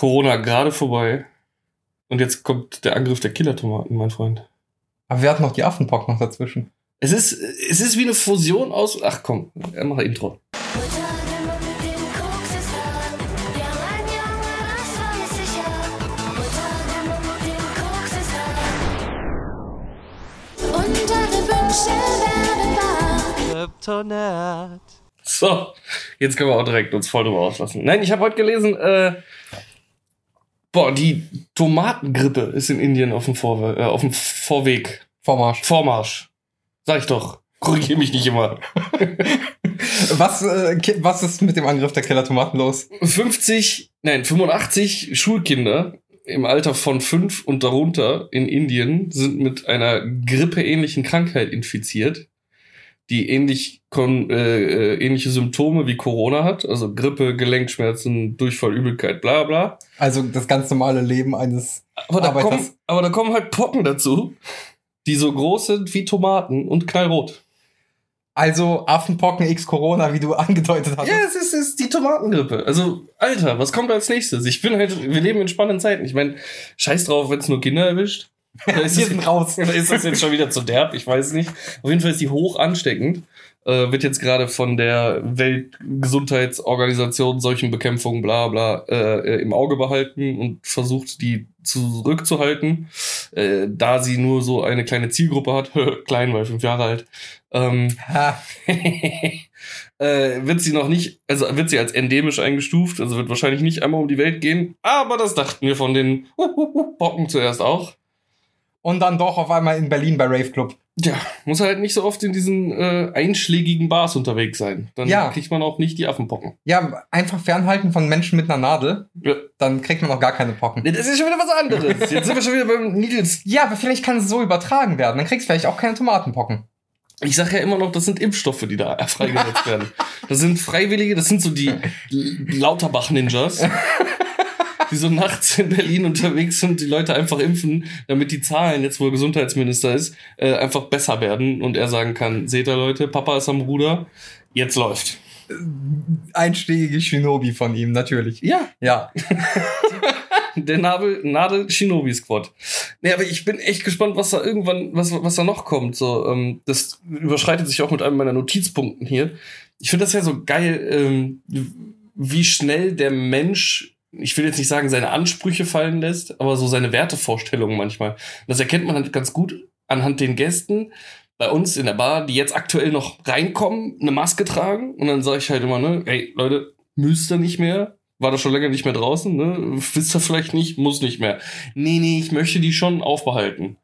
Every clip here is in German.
Corona gerade vorbei. Und jetzt kommt der Angriff der Killertomaten, mein Freund. Aber wir hatten noch die Affenpocken noch dazwischen. Es ist, es ist wie eine Fusion aus. Ach komm, er macht Intro. So, jetzt können wir auch direkt uns voll drüber auslassen. Nein, ich habe heute gelesen, äh, boah, die Tomatengrippe ist in Indien auf dem, Vorwe äh, auf dem Vorweg. Vormarsch. Vormarsch. Sag ich doch. Korrigiere mich nicht immer. Was, äh, was ist mit dem Angriff der Killer-Tomaten los? 50, nein, 85 Schulkinder im Alter von fünf und darunter in Indien sind mit einer grippeähnlichen Krankheit infiziert, die ähnlich äh, äh, ähnliche Symptome wie Corona hat, also Grippe, Gelenkschmerzen, Durchfall, Übelkeit, bla bla. Also das ganz normale Leben eines. Aber da, Arbeiters. kommen, aber da kommen halt Pocken dazu, die so groß sind wie Tomaten und knallrot. Also Affenpocken x Corona, wie du angedeutet hast. Ja, es ist, es ist die Tomatengrippe. Also, Alter, was kommt als nächstes? Ich bin halt, wir leben in spannenden Zeiten. Ich meine, scheiß drauf, wenn es nur Kinder erwischt. Oder ist, sind raus. oder ist das jetzt schon wieder zu derb? Ich weiß nicht. Auf jeden Fall ist die hoch ansteckend. Äh, wird jetzt gerade von der Weltgesundheitsorganisation Seuchenbekämpfung bla bla äh, im Auge behalten und versucht, die zurückzuhalten, äh, da sie nur so eine kleine Zielgruppe hat, klein, weil fünf Jahre alt, ähm, äh, wird sie noch nicht, also wird sie als endemisch eingestuft, also wird wahrscheinlich nicht einmal um die Welt gehen, aber das dachten wir von den Bocken zuerst auch. Und dann doch auf einmal in Berlin bei Rave Club. Ja, muss halt nicht so oft in diesen äh, einschlägigen Bars unterwegs sein. Dann Ja. kriegt man auch nicht die Affenpocken. Ja, einfach fernhalten von Menschen mit einer Nadel, Ja. dann kriegt man auch gar keine Pocken. Das ist schon wieder was anderes. Jetzt sind wir schon wieder beim Needles. Ja, aber vielleicht kann es so übertragen werden. Dann kriegst du vielleicht auch keine Tomatenpocken. Ich sage ja immer noch, das sind Impfstoffe, die da freigesetzt werden. Das sind Freiwillige, das sind so die Lauterbach-Ninjas, die so nachts in Berlin unterwegs sind, die Leute einfach impfen, damit die Zahlen, jetzt wo er Gesundheitsminister ist, äh, einfach besser werden und er sagen kann, seht ihr Leute, Papa ist am Ruder, jetzt läuft. Einschlägige Shinobi von ihm, natürlich. Ja, Ja. der Nadel, Nadel Shinobi Squad. Nee, aber ich bin echt gespannt, was da irgendwann, was, was da noch kommt. So, ähm, das überschreitet sich auch mit einem meiner Notizpunkten hier. Ich finde das ja so geil, ähm, wie schnell der Mensch, ich will jetzt nicht sagen, seine Ansprüche fallen lässt, aber so seine Wertevorstellungen manchmal. Das erkennt man halt ganz gut anhand den Gästen bei uns in der Bar, die jetzt aktuell noch reinkommen, eine Maske tragen. Und dann sage ich halt immer, ne, ey, Leute, müsst ihr nicht mehr. War das schon lange nicht mehr draußen, ne? Wisst ihr vielleicht nicht, muss nicht mehr. Nee, nee, ich möchte die schon aufbehalten.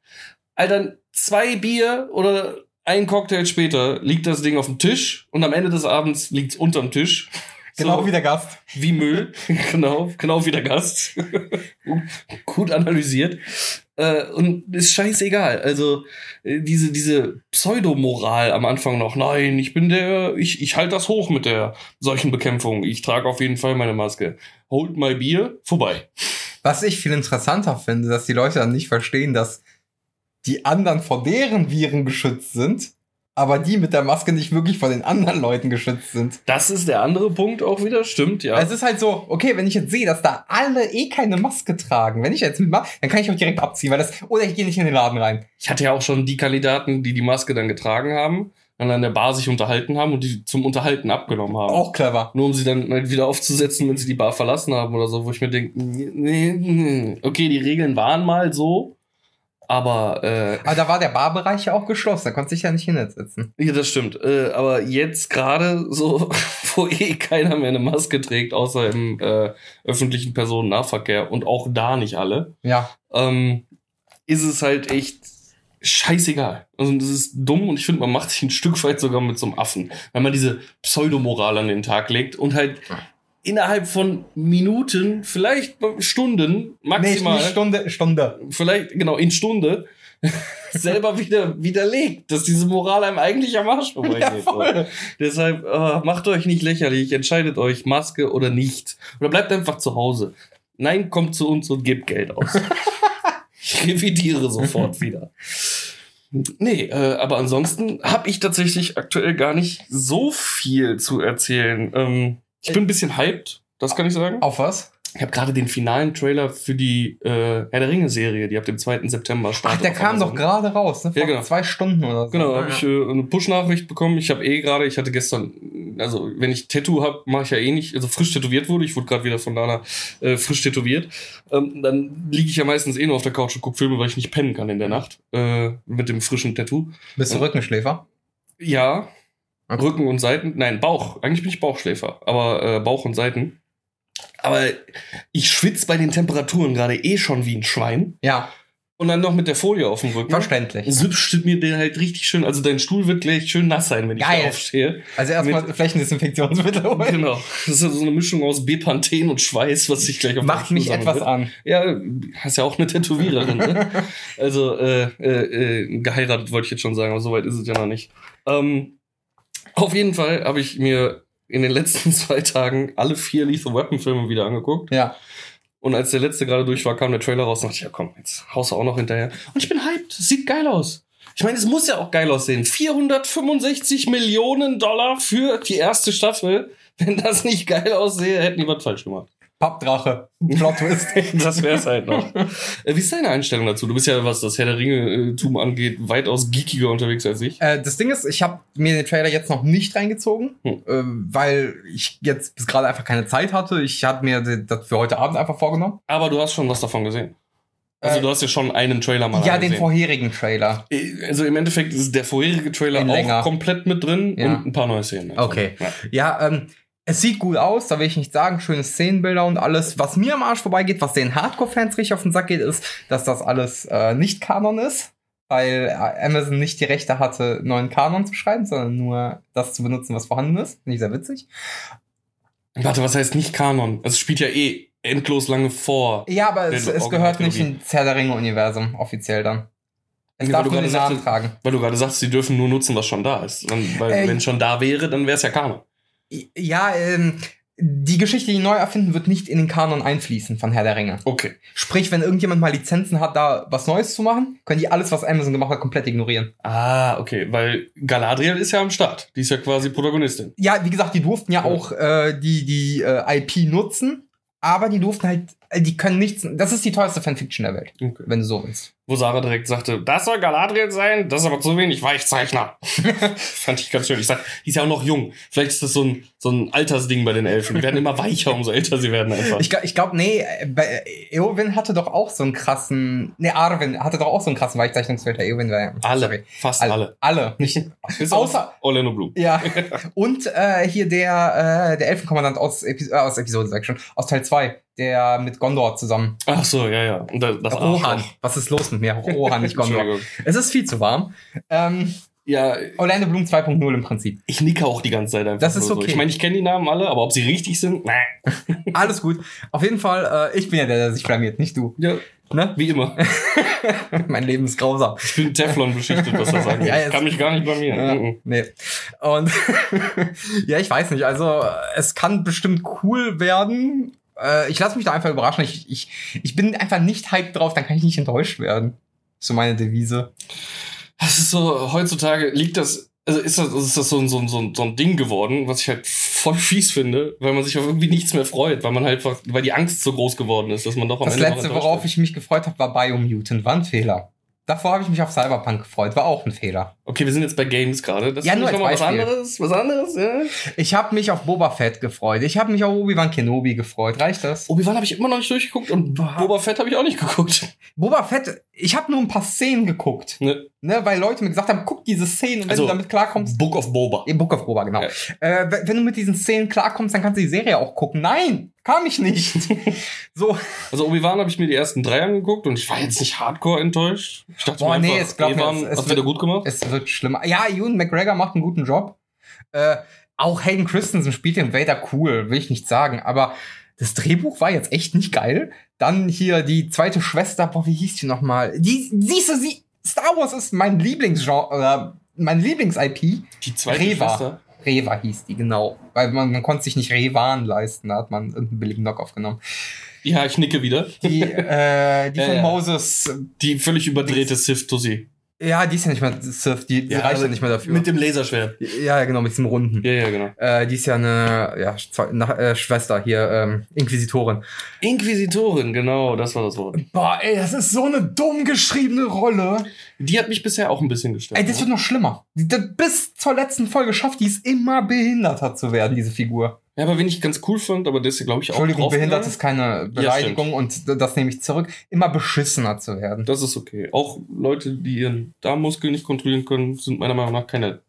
Alter, zwei Bier oder ein Cocktail später liegt das Ding auf dem Tisch und am Ende des Abends liegt's unterm Tisch. Genau So wie der Gast. wie Müll. genau, genau wie der Gast. Gut analysiert. Äh, und ist scheißegal. Also äh, diese, diese Pseudomoral am Anfang noch, nein, ich bin der, ich, ich halte das hoch mit der solchen Bekämpfung. Ich trage auf jeden Fall meine Maske. Holt mal Bier, vorbei. Was ich viel interessanter finde, dass die Leute dann nicht verstehen, dass die anderen vor deren Viren geschützt sind, aber die mit der Maske nicht wirklich vor den anderen Leuten geschützt sind. Das ist der andere Punkt auch wieder, stimmt, ja. Es ist halt so, okay, wenn ich jetzt sehe, dass da alle eh keine Maske tragen, wenn ich jetzt mitmache, dann kann ich auch direkt abziehen, weil das, oder ich gehe nicht in den Laden rein. Ich hatte ja auch schon die Kandidaten, die die Maske dann getragen haben, dann an der Bar sich unterhalten haben und die zum Unterhalten abgenommen haben. Auch clever. Nur um sie dann halt wieder aufzusetzen, wenn sie die Bar verlassen haben oder so, wo ich mir denke, nee, nee. okay, die Regeln waren mal so, aber äh, Aber da war der Barbereich ja auch geschlossen, da konnte sich ja nicht hinsetzen. ja, das stimmt. Äh, aber jetzt gerade so, wo eh keiner mehr eine Maske trägt, außer im äh, öffentlichen Personennahverkehr und auch da nicht alle, Ja. ähm, ist es halt echt scheißegal. Also das ist dumm und ich finde, man macht sich ein Stück weit sogar mit so einem Affen, wenn man diese Pseudomoral an den Tag legt und halt innerhalb von Minuten, vielleicht Stunden, Nee, maximal, nicht Stunde, Stunde. vielleicht genau in Stunde, selber wieder widerlegt, dass diese Moral einem eigentlich am Arsch vorbeigeht. Ja. Deshalb äh, macht euch nicht lächerlich, entscheidet euch Maske oder nicht. Oder bleibt einfach zu Hause. Nein, kommt zu uns und gebt Geld aus. ich revidiere sofort wieder. Nee, äh, aber ansonsten habe ich tatsächlich aktuell gar nicht so viel zu erzählen. Ähm, ich bin ein bisschen hyped, das kann ich sagen. Auf was? Ich habe gerade den finalen Trailer für die äh, Herr der Ringe-Serie, die ab dem 2. September Ach, startet. der auf kam Amazon. doch gerade raus, ne? Vor Ja, genau. zwei Stunden oder so. Genau, Ja, habe ich äh, eine Push-Nachricht bekommen. Ich habe eh gerade, ich hatte gestern, also wenn ich Tattoo habe, mache ich ja eh nicht, also frisch tätowiert wurde. Ich wurde gerade wieder von Lana äh, frisch tätowiert. Ähm, dann liege ich ja meistens eh nur auf der Couch und gucke Filme, weil ich nicht pennen kann in der Nacht äh, mit dem frischen Tattoo. Bist du Rückenschläfer? Ja. Rücken und Seiten, nein, Bauch. Eigentlich bin ich Bauchschläfer, aber äh, Bauch und Seiten. Aber ich schwitze bei den Temperaturen gerade eh schon wie ein Schwein. Ja, Und dann noch mit der Folie auf dem Rücken. verständlich. Süppst mir den halt richtig schön. Also dein Stuhl wird gleich schön nass sein, wenn ich Geil. da aufstehe. Also erstmal Mit- Flächendesinfektionsmittel holen. Genau. Das ist ja so eine Mischung aus Bepanthen und Schweiß, was sich gleich auf Macht mich etwas sammeln an. wird. Ja, hast ja auch eine Tätowiererin, ne? Also, äh, äh, äh, geheiratet wollte ich jetzt schon sagen, aber soweit ist es ja noch nicht. Ähm, auf jeden Fall habe ich mir in den letzten zwei Tagen alle vier Lethal Weapon Filme wieder angeguckt. Ja. Und als der letzte gerade durch war, kam der Trailer raus und dachte ich, ja komm, jetzt haust du auch noch hinterher. Und ich bin hyped. Es sieht geil aus. Ich meine, es muss ja auch geil aussehen. 465 Millionen Dollar für die erste Staffel. Wenn das nicht geil aussehe, hätten die was falsch gemacht. Pappdrache. Plot Twist. Das wär's halt noch. Äh, Wie ist deine Einstellung dazu? Du bist ja, was das Herr der Ringe-Tum angeht, weitaus geekiger unterwegs als ich. Äh, das Ding ist, ich habe mir den Trailer jetzt noch nicht reingezogen, Hm. ähm, weil ich jetzt bis gerade einfach keine Zeit hatte. Ich habe mir das für heute Abend einfach vorgenommen. Aber du hast schon was davon gesehen. Also Äh, du hast ja schon einen Trailer mal ja, den angesehen. vorherigen Trailer. Äh, Also im Endeffekt ist der vorherige Trailer auch länger. komplett mit drin Ja. und ein paar neue Szenen. Also, Okay. Ja. Ja, ähm, es sieht gut aus, da will ich nicht sagen, schöne Szenenbilder und alles. Was mir am Arsch vorbeigeht, was den Hardcore-Fans richtig auf den Sack geht, ist, dass das alles äh, nicht Kanon ist, weil äh, Amazon nicht die Rechte hatte, neuen Kanon zu schreiben, sondern nur das zu benutzen, was vorhanden ist. Finde ich sehr witzig. Warte, was heißt nicht Kanon? Es spielt ja eh endlos lange vor. Ja, aber es, es gehört nicht ins Herr der Ringe-Universum, offiziell dann. Es darf nur den gerade Namen tragen. Weil du gerade sagst, sie dürfen nur nutzen, was schon da ist. Weil Äh, wenn es schon da wäre, dann wäre es ja Kanon. Ja, ähm, die Geschichte, die neu erfinden, wird nicht in den Kanon einfließen von Herr der Ringe. Okay. Sprich, wenn irgendjemand mal Lizenzen hat, da was Neues zu machen, können die alles, was Amazon gemacht hat, komplett ignorieren. Ah, okay. Weil Galadriel ist ja am Start. Die ist ja quasi Protagonistin. Ja, wie gesagt, die durften ja Ja. auch äh, die, die äh, IP nutzen, aber die durften halt, die können nichts, das ist die teuerste Fanfiction der Welt, Okay. wenn du so willst. Wo Sarah direkt sagte, das soll Galadriel sein, das ist aber zu wenig Weichzeichner. Fand ich ganz schön. Ich sag, die ist ja auch noch jung. Vielleicht ist das so ein, so ein Altersding bei den Elfen. Die werden immer weicher, umso älter sie werden einfach. Ich, ich glaube, nee, äh, bei Eowyn hatte doch auch so einen krassen, nee, Arwen hatte doch auch so einen krassen Weichzeichnungsfilter. Eowyn war ja, alle. sorry. Fast alle. alle. Alle, nicht, Bis Außer- Orlando Bloom. Ja. Und äh, hier der, äh, der Elfenkommandant aus, Epi äh, aus Episode, sag ich schon, aus Teil 2, der mit Gondor zusammen. Ach so, ja, ja. Und das, Rohan. Was ist los mit mir? Rohan, nicht Gondor. Es ist viel zu warm. Ähm, Ja, Orlando Bloom 2.0 im Prinzip. ich nicke auch die ganze Zeit einfach. Das ist nur so. okay. Ich meine, ich kenne die Namen alle, aber ob sie richtig sind, nee. Alles gut. Auf jeden Fall, äh, ich bin ja der, der sich blamiert, nicht du. Ja, Ne? wie immer. mein Leben ist grausam. Ich bin Teflon beschichtet, was das angeht. Ja, ich kann mich gar nicht bei mir. Ja, Mhm. nee. Und ja, ich weiß nicht. Also, es kann bestimmt cool werden. Äh, ich lasse mich da einfach überraschen. Ich, ich, ich bin einfach nicht hyped drauf, dann kann ich nicht enttäuscht werden. So meine Devise. Das ist so, heutzutage liegt das, also ist das, ist das so, ein- so, ein- so, ein- so ein Ding geworden, was ich halt voll fies finde, weil man sich auf irgendwie nichts mehr freut, weil man halt einfach, weil die Angst so groß geworden ist, dass man doch am Das Ende noch letzte, worauf wird. ich mich gefreut habe, war Biomutant. War ein Fehler. Davor habe ich mich auf Cyberpunk gefreut. War auch ein Fehler. Okay, wir sind jetzt bei Games gerade. Das Ja, nur als was anderes, was anderes, ja. Ich habe mich auf Boba Fett gefreut. Ich habe mich auf Obi-Wan Kenobi gefreut. Reicht das? Obi-Wan habe ich immer noch nicht durchgeguckt und Boba Fett habe ich auch nicht geguckt. Boba Fett, ich habe nur ein paar Szenen geguckt. Ne? Ne, weil Leute mir gesagt haben, guck diese Szenen und wenn Also, du damit klarkommst. Book of Boba. Book of Boba, genau. Ja. Äh, wenn wenn du mit diesen Szenen klarkommst, dann kannst du die Serie auch gucken. Nein, kam ich nicht. so, Also Obi-Wan habe ich mir die ersten drei angeguckt und ich war jetzt nicht hardcore enttäuscht. Ich dachte Boah, mir nee, einfach, es glaub mir, Ewan es- es hat wieder wird- gut gemacht. es wird schlimmer. Ja, Ewan McGregor macht einen guten Job. Äh, auch Hayden Christensen spielt den Vader cool, will ich nicht sagen. Aber das Drehbuch war jetzt echt nicht geil. Dann hier die zweite Schwester, boah, wie hieß die nochmal? Die, siehst du, sie, Star Wars ist mein Lieblingsgenre, oder mein Lieblings-IP. Die zweite Reva. Schwester. Reva hieß die, genau. Weil man, man konnte sich nicht Revan leisten, da hat man irgendeinen billigen Knockoff genommen. Ja, ich nicke wieder. Die, äh, die Ja, von ja. Moses, Die völlig überdrehte Sith Tussi. Ja, die ist ja nicht mehr Sith, die, die Ja, reicht ja nicht mehr dafür. Mit dem Laserschwert. ja, genau, mit diesem Runden. Ja, ja, genau. Äh, die ist ja eine ja, nach, äh, Schwester hier, ähm, Inquisitorin. Inquisitorin, genau, das war das Wort. Boah, ey, das ist so eine dumm geschriebene Rolle. Die hat mich bisher auch ein bisschen gestört. Ey, das wird noch schlimmer. Die, die, bis zur letzten Folge schafft die es immer behinderter zu werden, diese Figur. Ja, aber wen ich ganz cool fand, aber der ist ja, glaube ich, auch Entschuldigung, behindert draufgegangen. ist keine Beleidigung und das nehme ich zurück. Immer beschissener zu werden. Das ist okay. Auch Leute, die ihren Darmmuskel nicht kontrollieren können, sind meiner Meinung nach keine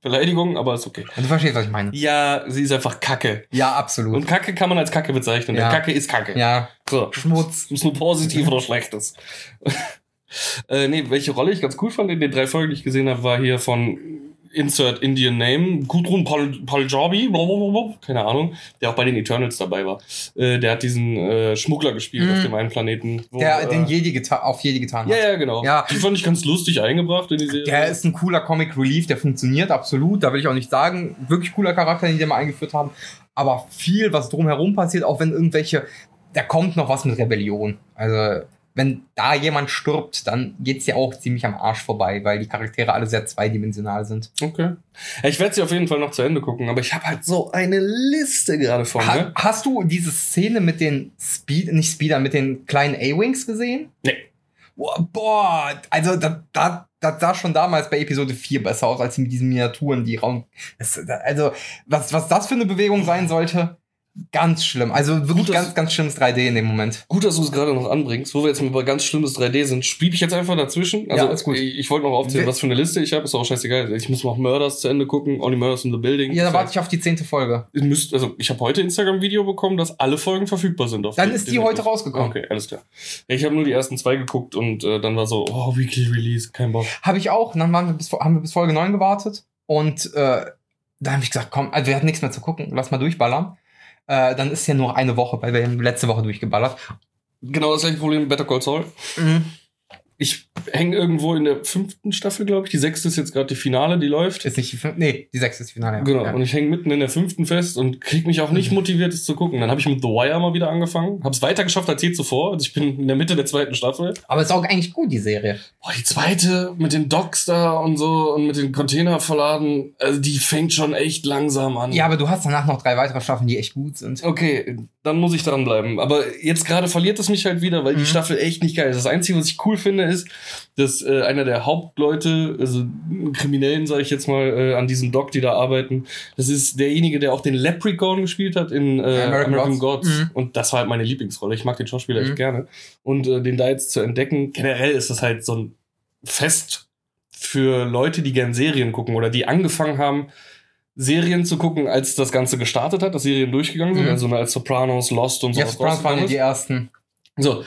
Beleidigung, aber ist okay. Du verstehst, was ich meine. Ja, sie ist einfach Kacke. Ja, absolut. Und Kacke kann man als Kacke bezeichnen. Ja. Kacke ist Kacke. ja, So. Schmutz. Ist nur positiv oder schlechtes. äh, nee, welche Rolle ich ganz cool fand in den drei Folgen, die ich gesehen habe, war hier von Insert Indian Name, Gudrun Pal Paljabi, keine Ahnung, der auch bei den Eternals dabei war. Äh, der hat diesen äh, Schmuggler gespielt Mhm. auf dem einen Planeten. wo, Der äh, den Jedi geta auf Jedi getan hat. Ja, ja, genau. Ja. Die fand ich ganz lustig eingebracht in die Serie. Der ist ein cooler Comic Relief, der funktioniert absolut. Da will ich auch nicht sagen. Wirklich cooler Charakter, den die mal eingeführt haben. Aber viel, was drumherum passiert, auch wenn irgendwelche, da kommt noch was mit Rebellion. Also, wenn da jemand stirbt, dann geht's ja auch ziemlich am Arsch vorbei, weil die Charaktere alle sehr zweidimensional sind. Okay. Ich werde sie auf jeden Fall noch zu Ende gucken, aber ich habe halt so eine Liste gerade vor Ha mir. hast du diese Szene mit den Speed, nicht Speeder, mit den kleinen A-Wings gesehen? Nee. Boah, also da, da, das sah schon damals bei Episode 4 besser aus, als mit diesen Miniaturen, die Raum. Also, was, was das für eine Bewegung sein sollte, ganz schlimm. Also wirklich Gut, ganz, ganz schlimmes 3D in dem Moment. Gut, dass du es gerade noch anbringst, wo wir jetzt mal bei ganz schlimmes 3D sind. Spiel ich jetzt einfach dazwischen? Also, Ja, ist gut. Ich, ich wollte noch aufzählen, was für eine Liste ich habe. Ist auch scheißegal. Ich muss noch Murders zu Ende gucken. Only Murders in the Building. Ja, da warte ich auf die zehnte Folge. Ihr müsst, also ich habe heute Instagram-Video bekommen, dass alle Folgen verfügbar sind. Auf Dann die- ist die heute rausgekommen. Okay, alles klar. Ich habe nur die ersten zwei geguckt und äh, dann war so, oh, Weekly Release, kein Bock. Habe ich auch. Dann waren wir bis, haben wir bis Folge 9 gewartet. Und äh, da habe ich gesagt, komm, also wir hatten nichts mehr zu gucken, lass mal durchballern. Äh, dann ist ja nur eine Woche, weil wir letzte Woche durchgeballert. Genau das gleiche Problem mit Better Call Saul. Mhm. Ich hänge irgendwo in der fünften Staffel, glaube ich. Die sechste ist jetzt gerade die Finale, die läuft. Ist nicht die fünfte, nee, die sechste ist das Finale. Ja. Genau, Ja. und ich hänge mitten in der fünften fest und krieg mich auch nicht motiviert, es zu gucken. Dann habe ich mit The Wire mal wieder angefangen, habe es weiter geschafft als je zuvor. Also ich bin in der Mitte der zweiten Staffel. Aber ist auch eigentlich gut, die Serie. Boah, die zweite mit den Docks da und so und mit den Container verladen, also die fängt schon echt langsam an. Ja, aber du hast danach noch drei weitere Staffeln, die echt gut sind. Okay, dann muss ich dranbleiben. Aber jetzt gerade verliert es mich halt wieder, weil Mhm. die Staffel echt nicht geil ist. Das Einzige, was ich cool finde, ist, dass äh, einer der Hauptleute, also Kriminellen, sage ich jetzt mal, äh, an diesem Dock, die da arbeiten, das ist derjenige, der auch den Leprechaun gespielt hat in äh, American American, Gods. Gods. Mhm. Und das war halt meine Lieblingsrolle. Ich mag den Schauspieler Mhm. echt gerne. Und äh, den da jetzt zu entdecken, generell ist das halt so ein Fest für Leute, die gern Serien gucken oder die angefangen haben, Serien zu gucken, als das Ganze gestartet hat, dass Serien durchgegangen sind, Mhm. also als Sopranos, Lost und so. Ja, Sopranos waren die ersten. So,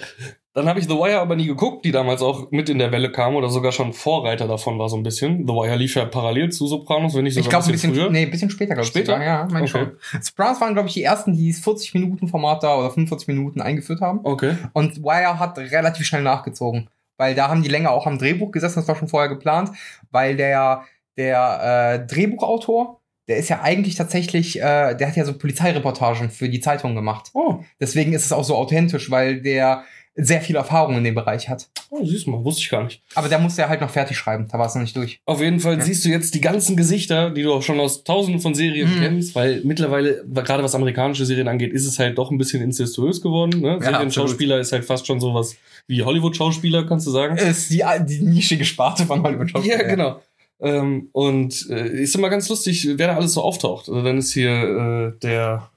dann habe ich The Wire aber nie geguckt, die damals auch mit in der Welle kam oder sogar schon Vorreiter davon war so ein bisschen. The Wire lief ja parallel zu Sopranos, wenn nicht Ich sogar glaube ein bisschen, früher. nee, ein bisschen später, glaube ich. Später? sogar, Ja, mein Okay. schon. Sopranos waren, glaube ich, die ersten, die das 40-Minuten-Format da oder 45 Minuten eingeführt haben. Okay. Und Wire hat relativ schnell nachgezogen. Weil da haben die länger auch am Drehbuch gesessen, das war schon vorher geplant, weil der, der äh, Drehbuchautor, der ist ja eigentlich tatsächlich, äh, der hat ja so Polizeireportagen für die Zeitung gemacht. Oh, Deswegen ist es auch so authentisch, weil der sehr viel Erfahrung in dem Bereich hat. oh siehst du mal, wusste ich gar nicht. Aber der musste ja halt noch fertig schreiben, da war es noch nicht durch. Auf jeden Fall Ja. siehst du jetzt die ganzen Gesichter, die du auch schon aus tausenden von Serien Mhm. kennst, weil mittlerweile, gerade was amerikanische Serien angeht, ist es halt doch ein bisschen incestuös geworden. Ne? Ja, Serienschauspieler ist halt fast schon sowas wie Hollywood-Schauspieler, kannst du sagen. Ist die, die nischige Sparte von Hollywood Ja, genau. Ähm, und äh, ist immer ganz lustig, wer da alles so auftaucht. Also dann ist hier äh, der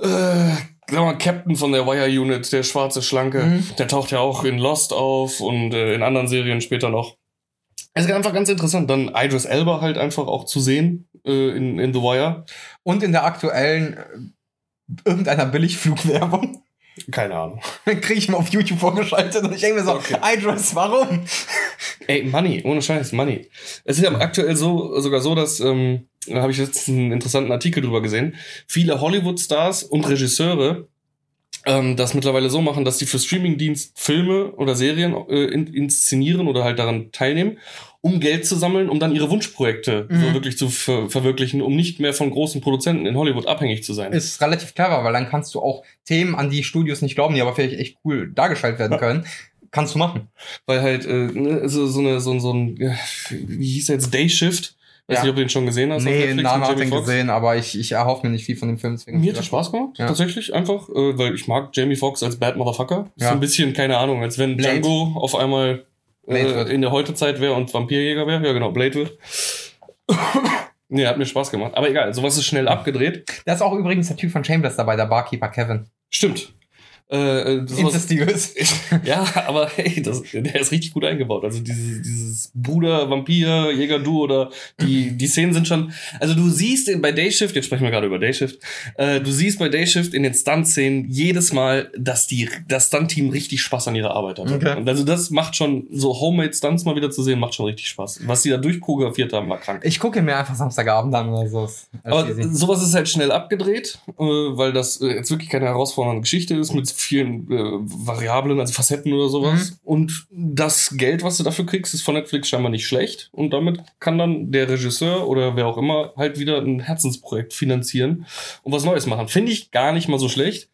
äh, wir mal, Captain von der Wire Unit, der schwarze Schlanke. Mhm. Der taucht ja auch in Lost auf und äh, in anderen Serien später noch. Es ist einfach ganz interessant, dann Idris Elba halt einfach auch zu sehen äh, in, in The Wire. Und in der aktuellen äh, irgendeiner Billigflugwerbung Keine Ahnung. kriege ich mal auf YouTube vorgeschaltet und ich denke mir so, Okay. Idris, warum? Ey, Money, ohne Scheiß, Money. Es ist ja aktuell so, sogar so, dass, ähm, da habe ich jetzt einen interessanten Artikel drüber gesehen, viele Hollywood-Stars und Regisseure ähm, das mittlerweile so machen, dass sie für Streamingdienst Filme oder Serien äh, in, inszenieren oder halt daran teilnehmen, um Geld zu sammeln, um dann ihre Wunschprojekte Mhm. so wirklich zu ver verwirklichen, um nicht mehr von großen Produzenten in Hollywood abhängig zu sein. Ist relativ clever, weil dann kannst du auch Themen, an die Studios nicht glauben, die aber vielleicht echt cool dargestellt werden Ja. können, Kannst du machen. Weil halt, äh, ne, so, so, eine, so, so ein, wie hieß der jetzt, Day Shift? Weiß Ja. nicht, ob du den schon gesehen hast. Nee, Netflix Name mit hat Jamie den Foxx. gesehen, aber ich, ich erhoffe mir nicht viel von dem Film. deswegen- Mir hat das Spaß gemacht, Ja. tatsächlich, einfach, äh, weil ich mag Jamie Foxx als Bad Motherfucker. Ja. so ein bisschen, keine Ahnung, als wenn Blade. Django auf einmal Blade äh, in der Heutezeit wäre und Vampirjäger wäre. Ja, genau, Blade nee, hat mir Spaß gemacht. Aber egal, sowas ist schnell abgedreht. Da ist auch übrigens der Typ von Shameless dabei, der Barkeeper Kevin. Stimmt. Äh, äh, sowas, Inzestiös. ja, aber hey, das, der ist richtig gut eingebaut. Also dieses, dieses Bruder-Vampir-Jäger-Duo oder die, die Szenen sind schon. Also du siehst in, bei Dayshift, jetzt sprechen wir gerade über Dayshift, äh, du siehst bei Dayshift in den Stunt-Szenen jedes Mal, dass die, das Stunt-Team richtig Spaß an ihrer Arbeit hat. Okay. Und also das macht schon, so Homemade-Stunts mal wieder zu sehen, macht schon richtig Spaß. Was die da durchchoreografiert haben, war krank. Ich gucke mir einfach Samstagabend an oder so. Aber easy. sowas ist halt schnell abgedreht, äh, weil das äh, jetzt wirklich keine herausfordernde Geschichte ist mit vielen äh, Variablen, also Facetten oder sowas. Mhm. Und das Geld, was du dafür kriegst, ist von Netflix scheinbar nicht schlecht. Und damit kann dann der Regisseur oder wer auch immer halt wieder ein Herzensprojekt finanzieren und was Neues machen. Finde ich gar nicht mal so schlecht,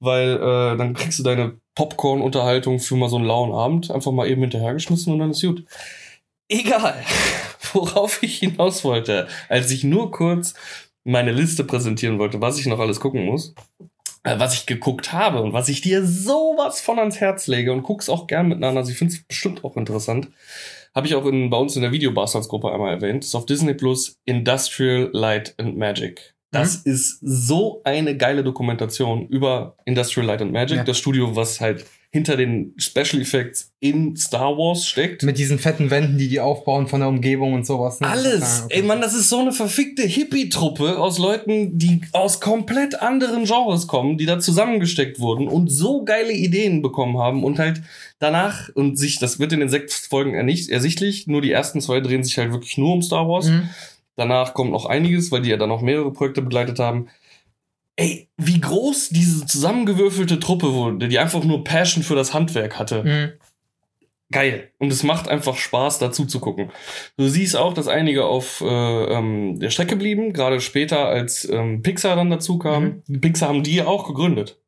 weil äh, dann kriegst du deine Popcorn-Unterhaltung für mal so einen lauen Abend einfach mal eben hinterhergeschmissen und dann ist gut. Egal, worauf ich hinaus wollte, als ich nur kurz meine Liste präsentieren wollte, was ich noch alles gucken muss, äh, was ich geguckt habe und was ich dir sowas von ans Herz lege und guck's auch gern miteinander. Also ich finde es bestimmt auch interessant. Habe ich auch in, bei uns in der Videobastards-Gruppe einmal erwähnt. Ist auf Disney Plus Industrial Light and Magic. Das ist so eine geile Dokumentation über Industrial Light and Magic, Ja. das Studio, was halt hinter den Special Effects in Star Wars steckt. Mit diesen fetten Wänden, die die aufbauen von der Umgebung und sowas. ne? Alles. Ah, okay. Ey, Mann, das ist so eine verfickte Hippie-Truppe aus Leuten, die aus komplett anderen Genres kommen, die da zusammengesteckt wurden und so geile Ideen bekommen haben und halt danach und sich, das wird in den sechs Folgen ersichtlich, nur die ersten zwei drehen sich halt wirklich nur um Star Wars. Mhm. Danach kommt noch einiges, weil die ja dann noch mehrere Projekte begleitet haben. Ey, wie groß diese zusammengewürfelte Truppe wurde, die einfach nur Passion für das Handwerk hatte Mhm. geil. Und es macht einfach Spaß, dazu zu gucken. Du siehst auch, dass einige auf äh, ähm, der Strecke blieben, gerade später, als ähm, Pixar dann dazu kam. Pixar haben die auch gegründet.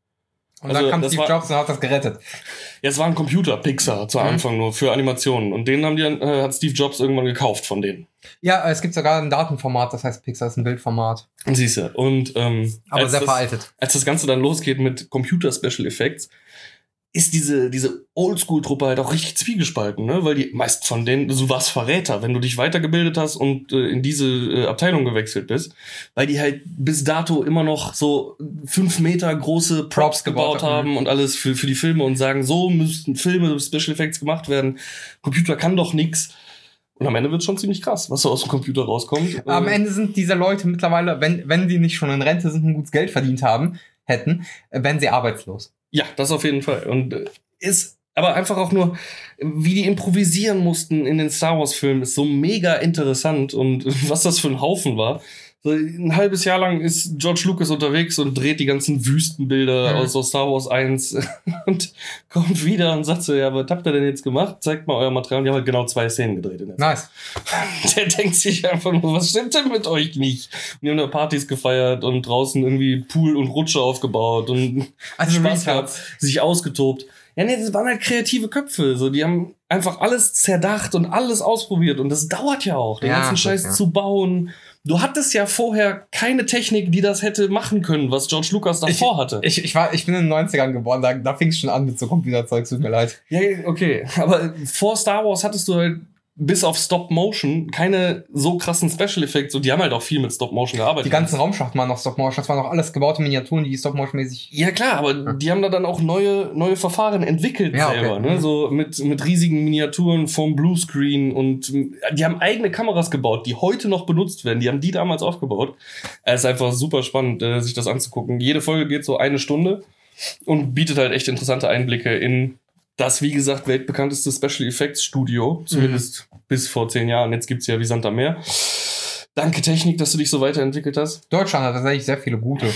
Und Also, dann kam Steve war- Jobs und hat das gerettet. Ja, es war ein Computer, Pixar, zu Mhm. Anfang nur für Animationen. Und den haben die, äh, hat Steve Jobs irgendwann gekauft von denen. Ja, es gibt sogar ein Datenformat, das heißt Pixar ist ein Bildformat. Siehst du. Und ähm, Aber sehr das, veraltet. als das Ganze dann losgeht mit Computer Special Effects, ist diese, diese Oldschool-Truppe halt auch richtig zwiegespalten, ne? Weil die meisten von denen, du warst Verräter, wenn du dich weitergebildet hast und äh, in diese äh, Abteilung gewechselt bist, weil die halt bis dato immer noch so fünf Meter große Props, Props gebaut, gebaut haben. und alles für, für die Filme und sagen, so müssten Filme, Special Effects gemacht werden. Computer kann doch nix. Und am Ende wird schon ziemlich krass, was so aus dem Computer rauskommt. Am Ende sind diese Leute mittlerweile, wenn, wenn die nicht schon in Rente sind und gutes Geld verdient haben, hätten, wären sie arbeitslos. Ja, das auf jeden Fall. Und äh, ist aber einfach auch nur, wie die improvisieren mussten in den Star Wars-Filmen, ist so mega interessant und was das für ein Haufen war. So ein halbes Jahr lang ist George Lucas unterwegs und dreht die ganzen Wüstenbilder Mhm. aus, aus Star Wars 1 und kommt wieder und sagt so, ja, was habt ihr denn jetzt gemacht? Zeigt mal euer Material. Und die haben halt genau zwei Szenen gedreht in der Nice. der denkt sich einfach nur, was stimmt denn mit euch nicht? Und die haben da Partys gefeiert und draußen irgendwie Pool und Rutsche aufgebaut und Also Spaß gehabt, sich ausgetobt. Ja, nee, das waren halt kreative Köpfe. So, die haben einfach alles zerdacht und alles ausprobiert. Und das dauert ja auch, den Ja, ganzen Scheiß ja. zu bauen. Du hattest ja vorher keine Technik, die das hätte machen können, was George Lucas davor hatte. Ich, ich, war, ich bin in den 90ern geboren, da, da fing es schon an mit so Computerzeug, tut mir leid. Ja, okay. Aber vor Star Wars hattest du halt bis auf Stop Motion keine so krassen Special Effects und die haben halt auch viel mit Stop Motion gearbeitet. Die ganzen Raumschachten waren noch Stop-Motion, das waren noch alles gebaute Miniaturen, die Stop-Motion-mäßig. Ja klar, aber die haben da dann auch neue, neue Verfahren entwickelt Ja, okay. selber, ne? Mhm. So mit, mit riesigen Miniaturen vom Bluescreen und äh, die haben eigene Kameras gebaut, die heute noch benutzt werden. Die haben die damals aufgebaut. Es ist einfach super spannend, äh, sich das anzugucken. Jede Folge geht so eine Stunde und bietet halt echt interessante Einblicke in das, wie gesagt, weltbekannteste Special Effects Studio, zumindest bis vor zehn Jahren. Jetzt gibt's ja wie Sand am Meer. Danke Technik, dass du dich so weiterentwickelt hast. Deutschland hat tatsächlich sehr viele gute.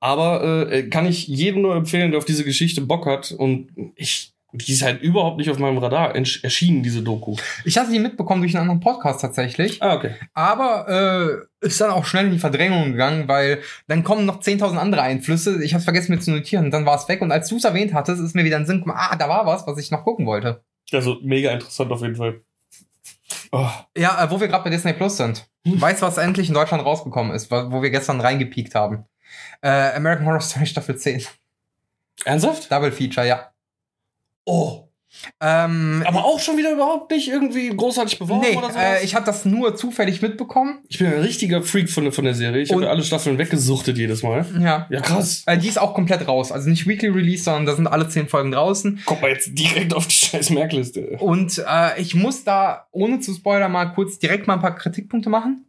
Aber äh, kann ich jedem nur empfehlen, der auf diese Geschichte Bock hat. Und ich Die ist halt überhaupt nicht auf meinem Radar erschienen, diese Doku. Ich hatte die mitbekommen durch einen anderen Podcast tatsächlich. Ah, okay. Aber äh, ist dann auch schnell in die Verdrängung gegangen, weil dann kommen noch 10.000 andere Einflüsse. Ich habe vergessen mir zu notieren. Dann war es weg. Und als du es erwähnt hattest, ist mir wieder ein Sinn gekommen, ah, da war was, was ich noch gucken wollte. Also mega interessant auf jeden Fall. Oh. Ja, äh, wo wir gerade bei Disney Plus sind. Hm. Weißt was endlich in Deutschland rausgekommen ist, wo wir gestern reingepiekt haben? Äh, American Horror Story Staffel 10. Ernsthaft? Double Feature, ja. Oh. Ähm, aber auch schon wieder überhaupt nicht irgendwie großartig beworben nee, oder so. Äh, ich habe das nur zufällig mitbekommen. Ich bin ein richtiger Freak von, von der Serie. Ich habe alle Staffeln weggesuchtet jedes Mal. Ja. Ja, krass. Äh, die ist auch komplett raus. Also nicht Weekly Release, sondern da sind alle zehn Folgen draußen. Kommt mal jetzt direkt auf die scheiß Merkliste. Und äh, ich muss da, ohne zu spoilern, mal kurz direkt mal ein paar Kritikpunkte machen.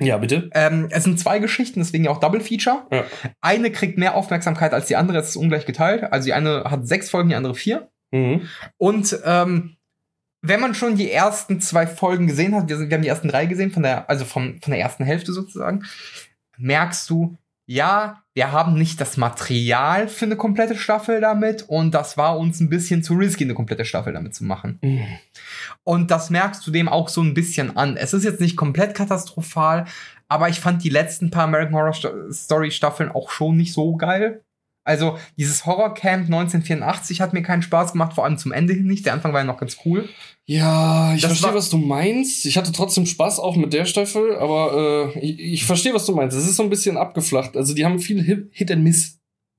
Ja, bitte. Ähm, es sind zwei Geschichten, deswegen auch Double Feature. Ja. Eine kriegt mehr Aufmerksamkeit als die andere, es ist ungleich geteilt. Also die eine hat sechs Folgen, die andere vier. Mhm. Und ähm, wenn man schon die ersten zwei Folgen gesehen hat, wir, wir haben die ersten drei gesehen, von der, also vom, von der ersten Hälfte sozusagen, merkst du, ja, wir haben nicht das Material für eine komplette Staffel damit und das war uns ein bisschen zu risky, eine komplette Staffel damit zu machen. Mhm. Und das merkst du dem auch so ein bisschen an. Es ist jetzt nicht komplett katastrophal, aber ich fand die letzten paar American Horror Story Staffeln auch schon nicht so geil. Also dieses Horrorcamp 1984 hat mir keinen Spaß gemacht, vor allem zum Ende hin nicht. Der Anfang war ja noch ganz cool. Ja, ich das verstehe, was du meinst. Ich hatte trotzdem Spaß auch mit der Staffel, aber äh, ich, ich verstehe, was du meinst. Es ist so ein bisschen abgeflacht. Also die haben viel Hit, Hit and Miss.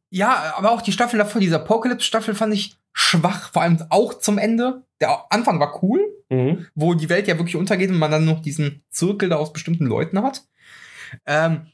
Ja, aber auch die Staffel davor, diese Apocalypse-Staffel fand ich schwach, vor allem auch zum Ende. Der Anfang war cool, mhm. wo die Welt ja wirklich untergeht und man dann noch diesen Zirkel da aus bestimmten Leuten hat. Ähm,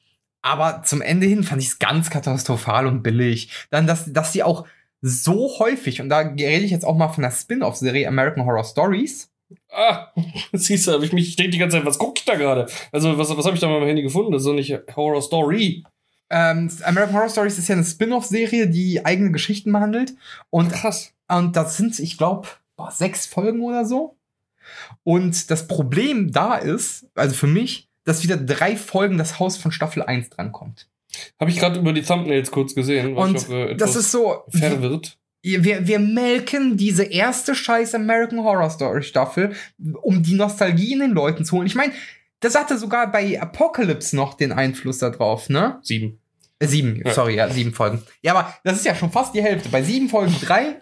aber zum Ende hin fand ich es ganz katastrophal und billig. Dann, dass, dass sie auch so häufig, und da rede ich jetzt auch mal von der Spin-off-Serie American Horror Stories. Ah, siehst du, hab ich mich, ich denke die ganze Zeit, was gucke ich da gerade? Also, was, was habe ich da mal im Handy gefunden? Das ist doch nicht Horror Story. Ähm, American Horror Stories ist ja eine Spin-off-Serie, die eigene Geschichten behandelt. Und, Krass. Und das sind, ich glaube, sechs Folgen oder so. Und das Problem da ist, also für mich, dass wieder drei Folgen das Haus von Staffel 1 drankommt. Habe ich gerade über die Thumbnails kurz gesehen. Und auch, äh, das ist so verwirrt. Wir, wir melken diese erste scheiß American Horror Story Staffel, um die Nostalgie in den Leuten zu holen. Ich meine, das hatte sogar bei Apocalypse noch den Einfluss da drauf, ne? Sieben. Äh, sieben, ja. sorry, ja, sieben Folgen. Ja, aber das ist ja schon fast die Hälfte. Bei sieben Folgen drei,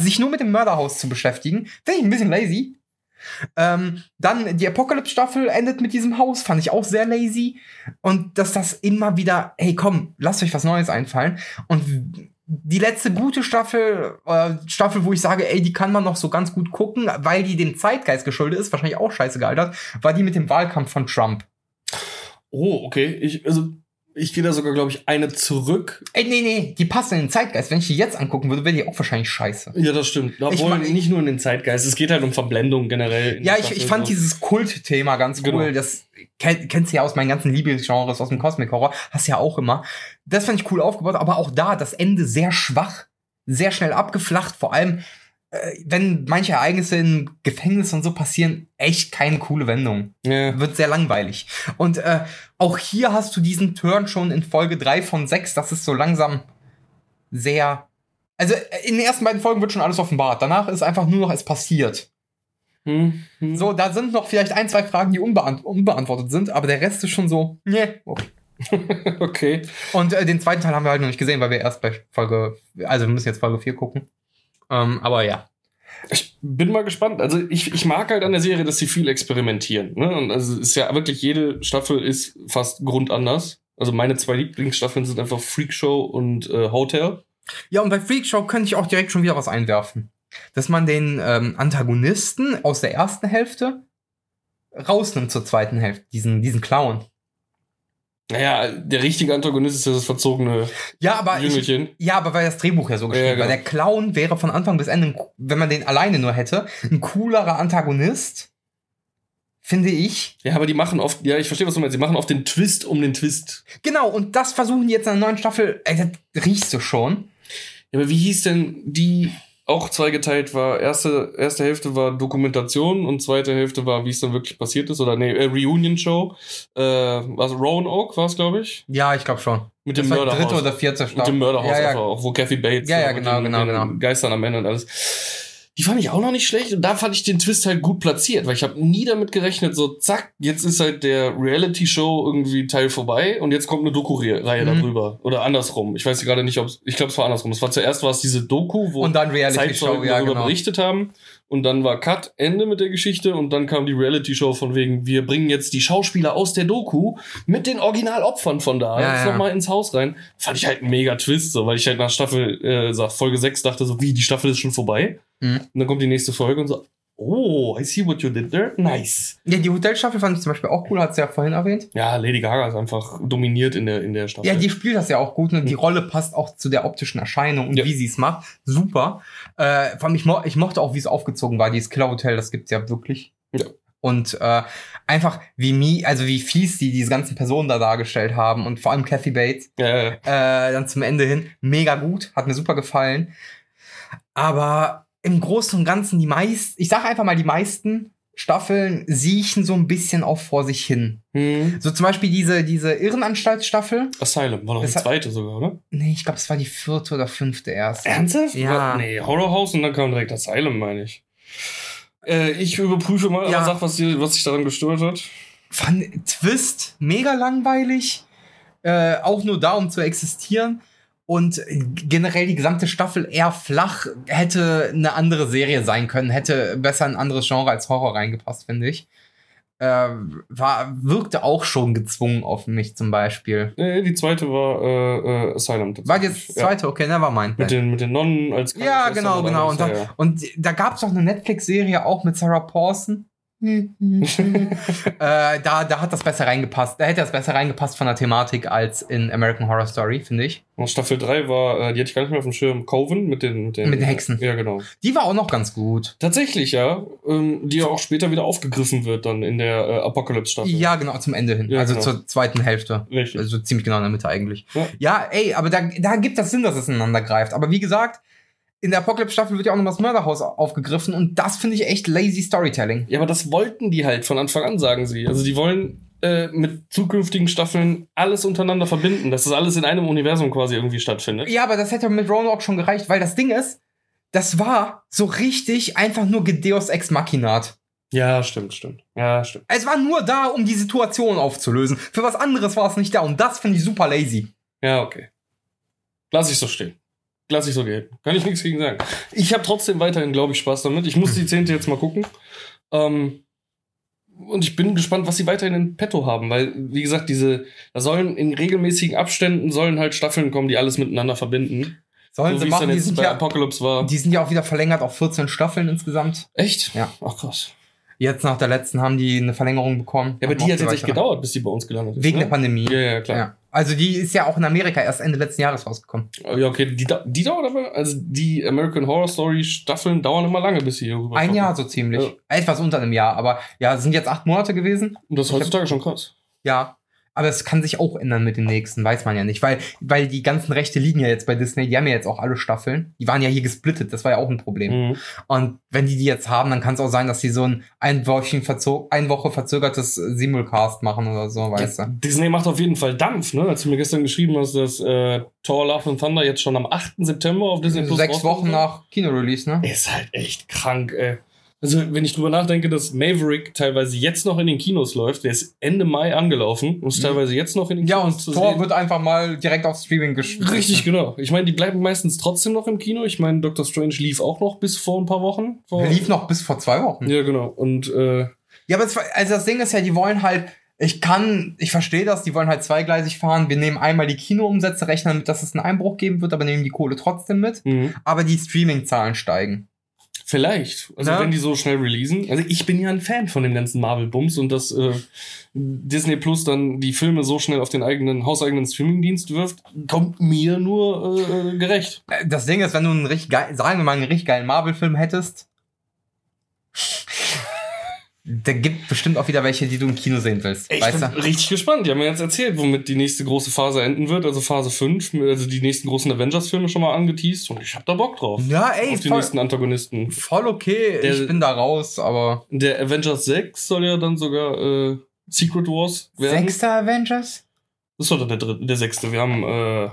sich nur mit dem Mörderhaus zu beschäftigen, finde ich ein bisschen lazy. Ähm, dann die Apocalypse-Staffel endet mit diesem Haus, fand ich auch sehr lazy. Und dass das immer wieder, hey komm, lasst euch was Neues einfallen. Und die letzte gute Staffel, äh, Staffel, wo ich sage, ey, die kann man noch so ganz gut gucken, weil die dem Zeitgeist geschuldet ist, wahrscheinlich auch scheiße gealtert, war die mit dem Wahlkampf von Trump. Oh, okay. Ich, also ich gehe da sogar, glaube ich, eine zurück. Ey, nee, nee, die passt in den Zeitgeist. Wenn ich die jetzt angucken würde, wäre die auch wahrscheinlich scheiße. Ja, das stimmt. Obwohl, ich mein, nicht nur in den Zeitgeist. Es geht halt um Verblendung generell. Ja, ich, ich fand so. dieses Kultthema ganz genau. cool. Das kenn, kennst du ja aus meinen ganzen Lieblingsgenres, aus dem Cosmic Horror. Hast ja auch immer. Das fand ich cool aufgebaut, aber auch da das Ende sehr schwach, sehr schnell abgeflacht. Vor allem, wenn manche Ereignisse in Gefängnis und so passieren, echt keine coole Wendung. Ja. Wird sehr langweilig. Und äh, auch hier hast du diesen Turn schon in Folge 3 von 6, das ist so langsam sehr. Also äh, in den ersten beiden Folgen wird schon alles offenbart. Danach ist einfach nur noch es passiert. Hm, hm. So, da sind noch vielleicht ein, zwei Fragen, die unbeant unbeantwortet sind, aber der Rest ist schon so, nee, okay. okay. Und äh, den zweiten Teil haben wir halt noch nicht gesehen, weil wir erst bei Folge, also wir müssen jetzt Folge 4 gucken. Ähm, aber ja. Ich bin mal gespannt. Also ich, ich mag halt an der Serie, dass sie viel experimentieren. Ne? Und also ist ja wirklich jede Staffel ist fast grundanders. Also meine zwei Lieblingsstaffeln sind einfach Freak Show und äh, Hotel. Ja, und bei Freak Show könnte ich auch direkt schon wieder was einwerfen. Dass man den ähm, Antagonisten aus der ersten Hälfte rausnimmt zur zweiten Hälfte, diesen, diesen Clown. Naja, der richtige Antagonist ist ja das verzogene ja, aber Jüngelchen. Ich, ja, aber weil das Drehbuch ja so geschrieben ja, genau. Weil der Clown wäre von Anfang bis Ende, wenn man den alleine nur hätte, ein coolerer Antagonist. Finde ich. Ja, aber die machen oft, ja, ich verstehe, was du meinst. Sie machen oft den Twist um den Twist. Genau, und das versuchen die jetzt in der neuen Staffel, ey, das riechst du schon. Ja, aber wie hieß denn die auch zweigeteilt war. Erste, erste Hälfte war Dokumentation und zweite Hälfte war, wie es dann wirklich passiert ist. Oder nee, äh, Reunion-Show. Äh, was Roanoke war es, glaube ich. Ja, ich glaube schon. Mit Das dem Mörderhaus. dritte oder vierte Mit dem Mörderhaus Ja, ja. auch, wo Kathy Bates Ja, ja, mit genau, den, genau, mit den genau. Geistern am Ende und alles. Die fand ich auch noch nicht schlecht und da fand ich den Twist halt gut platziert, weil ich habe nie damit gerechnet, so zack, jetzt ist halt der Reality-Show irgendwie Teil vorbei und jetzt kommt eine Doku-Reihe Mhm. darüber. Oder andersrum. Ich weiß gerade nicht, ob ich glaube, es war andersrum. Es war zuerst war es diese Doku, wo Und dann Reality-Show, ja, darüber genau. berichtet haben. Und dann war Cut, Ende mit der Geschichte. Und dann kam die Reality-Show von wegen, wir bringen jetzt die Schauspieler aus der Doku mit den Originalopfern von da Ja, jetzt ja. nochmal ins Haus rein. Fand ich halt ein mega Twist, so, weil ich halt nach Staffel, äh, Folge 6 dachte so, wie, die Staffel ist schon vorbei? Mhm. Und dann kommt die nächste Folge und so, oh, I see what you did there. Nice. Ja, die Hotelstaffel fand ich zum Beispiel auch cool, hat sie ja vorhin erwähnt. Ja, Lady Gaga ist einfach dominiert in der, in der Staffel. Ja, die spielt das ja auch gut und die Rolle passt auch zu der optischen Erscheinung und Ja. wie sie es macht. Super. Äh, vor allem, ich, mo ich mochte auch, wie es aufgezogen war. Dieses Killer Hotel, das gibt's ja wirklich. Ja. Und äh, einfach wie mi also wie fies die diese ganzen Personen da dargestellt haben und vor allem Kathy Bates ja, ja. äh, dann zum Ende hin mega gut, hat mir super gefallen. Aber im Großen und Ganzen die meisten, ich sage einfach mal die meisten Staffeln siechen so ein bisschen auch vor sich hin. Hm. So zum Beispiel diese diese Irrenanstaltsstaffel. Asylum war noch die zweite sogar, oder? Nee, ich glaube, es war die vierte oder fünfte erst. Ernsthaft? Ja. Nee, Horror House und dann kam direkt Asylum, meine ich. Äh, ich überprüfe mal, Ja. aber sag, was, dir, was dich daran gestört hat. Fand Twist mega langweilig. Äh, auch nur da, um zu existieren. Und äh, generell die gesamte Staffel eher flach. Hätte eine andere Serie sein können. Hätte besser ein anderes Genre als Horror reingepasst, finde ich. Äh, war, wirkte auch schon gezwungen auf mich zum Beispiel. Nee, die zweite war äh, äh, Asylum. War jetzt zweite? Okay, never mind. Ja. Mit den, mit den Nonnen als Ja, genau, genau. Und da, ja, ja. und da gab es doch eine Netflix-Serie auch mit Sarah Paulson. äh, da, da hat das besser reingepasst. Da hätte das besser reingepasst von der Thematik als in American Horror Story, finde ich. Und Staffel 3 war, äh, die hatte ich gar nicht mehr auf dem Schirm, Coven mit den, mit den, Mit den Hexen. Ja, genau. Die war auch noch ganz gut. Tatsächlich, ja. Ähm, die ja auch später wieder aufgegriffen wird dann in der äh, Apocalypse-Staffel. Ja, genau, zum Ende hin. Ja, also genau. zur zweiten Hälfte. Richtig. Also ziemlich genau in der Mitte eigentlich. Ja. Ja, ey, aber da, da gibt das Sinn, dass es ineinander greift. Aber wie gesagt, in der Apocalypse-Staffel wird ja auch noch das Mörderhaus aufgegriffen und das finde ich echt lazy Storytelling. Ja, aber das wollten die halt von Anfang an, sagen sie. Also die wollen äh, mit zukünftigen Staffeln alles untereinander verbinden, dass das alles in einem Universum quasi irgendwie stattfindet. Ja, aber das hätte mit Roanoke schon gereicht, weil das Ding ist, das war so richtig einfach nur Gedeus Ex Machinat. Ja, stimmt, stimmt. Ja, stimmt. Es war nur da, um die Situation aufzulösen. Für was anderes war es nicht da und das finde ich super lazy. Ja, okay. Lass ich so stehen. Lass ich so gelten. Kann ich nichts gegen sagen. Ich habe trotzdem weiterhin, glaube ich, Spaß damit. Ich muss die zehnte jetzt mal gucken. Ähm, und ich bin gespannt, was sie weiterhin in petto haben, weil, wie gesagt, diese, da sollen in regelmäßigen Abständen sollen halt Staffeln kommen, die alles miteinander verbinden. Sollen so sie wie es machen, die sind, ja, Apocalypse war. die sind ja auch wieder verlängert auf 14 Staffeln insgesamt. Echt? Ja. Ach krass. Jetzt nach der letzten haben die eine Verlängerung bekommen. Ja, aber die hat jetzt echt gedauert, bis die bei uns gelandet ist. Wegen ne? der Pandemie. Ja, ja, klar. Ja. Also die ist ja auch in Amerika erst Ende letzten Jahres rausgekommen. Ja, okay, die, die dauert aber, also die American Horror Story Staffeln dauern immer lange, bis sie hier rüber Ein Jahr so ziemlich. Ja. Etwas unter einem Jahr, aber ja, sind jetzt acht Monate gewesen. Und das ist heutzutage schon krass. Ja. Aber es kann sich auch ändern mit dem nächsten, weiß man ja nicht. Weil, weil die ganzen Rechte liegen ja jetzt bei Disney, die haben ja jetzt auch alle Staffeln. Die waren ja hier gesplittet, das war ja auch ein Problem. Mhm. Und wenn die die jetzt haben, dann kann es auch sein, dass die so ein ein, verzog, ein Woche verzögertes Simulcast machen oder so, weißt du. Disney macht auf jeden Fall Dampf, ne? Als du mir gestern geschrieben hast, dass äh, Thor Love and Thunder jetzt schon am 8. September auf Disney Plus Sechs. Wochen nach Kinorelease, ne? Ist halt echt krank, ey. Also, wenn ich drüber nachdenke, dass Maverick teilweise jetzt noch in den Kinos läuft, der ist Ende Mai angelaufen und ist Mhm. teilweise jetzt noch in den Ja, Kinos und zu Thor sehen. wird einfach mal direkt auf Streaming gespielt. Richtig, genau. Ich meine, die bleiben meistens trotzdem noch im Kino. Ich meine, Doctor Strange lief auch noch bis vor ein paar Wochen. Vor Lief noch bis vor zwei Wochen. Ja, genau. Und äh, Ja, aber es, war- also das Ding ist ja, die wollen halt, ich kann, ich verstehe das, die wollen halt zweigleisig fahren. Wir nehmen einmal die Kinoumsätze, rechnen damit, dass es einen Einbruch geben wird, aber nehmen die Kohle trotzdem mit. mh, Aber die Streaming-Zahlen steigen. Vielleicht. Also Na? wenn die so schnell releasen. Also ich bin ja ein Fan von dem ganzen Marvel-Bums und dass äh, Disney Plus dann die Filme so schnell auf den eigenen, hauseigenen Streamingdienst wirft, kommt mir nur äh, gerecht. Äh, Das Ding ist, wenn du einen richtig geil, sagen wir mal, einen richtig geilen Marvel-Film hättest, da gibt bestimmt auch wieder welche, die du im Kino sehen willst. Ich weißt bin du? richtig gespannt. Die haben mir jetzt erzählt, womit die nächste große Phase enden wird. Also Phase 5, also die nächsten großen Avengers-Filme schon mal angeteased. Und ich hab da Bock drauf. Ja, ey, auf die voll, nächsten Antagonisten. voll okay. Der- ich bin da raus, aber. Der Avengers 6 soll ja dann sogar äh, Secret Wars werden. Sechster Avengers? Das ist doch der dritte, der sechste. Wir haben äh,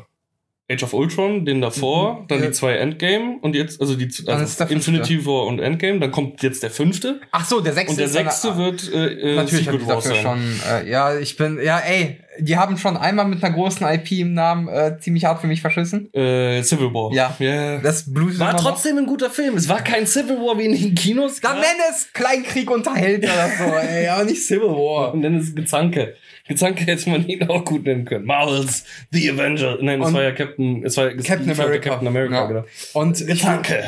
Age of Ultron, den davor, Mhm. dann Ja. die zwei Endgame und jetzt, also die also. Infinity War und Endgame, dann kommt jetzt der fünfte Ach so, der sechste und der sechste wird äh, äh, Natürlich Secret Wars dafür sein. schon, äh, ja, ich bin, ja, ey, die haben schon einmal mit einer großen IP im Namen äh, ziemlich hart für mich verschissen. Äh, Civil War. Ja. Yeah. Das blutet War immer noch. trotzdem ein guter Film. Es war kein Civil War wie in den Kinos. Dann nenn es Kleinkrieg unterhält oder so, ey, aber nicht Civil War. Und dann ist es Gezanke. Gezanke hätte man ihn auch gut nennen können. Marvels The Avenger. Nein, es war ja Captain, es war Captain America. Captain America, Ja. genau. Und ich, Gezanke.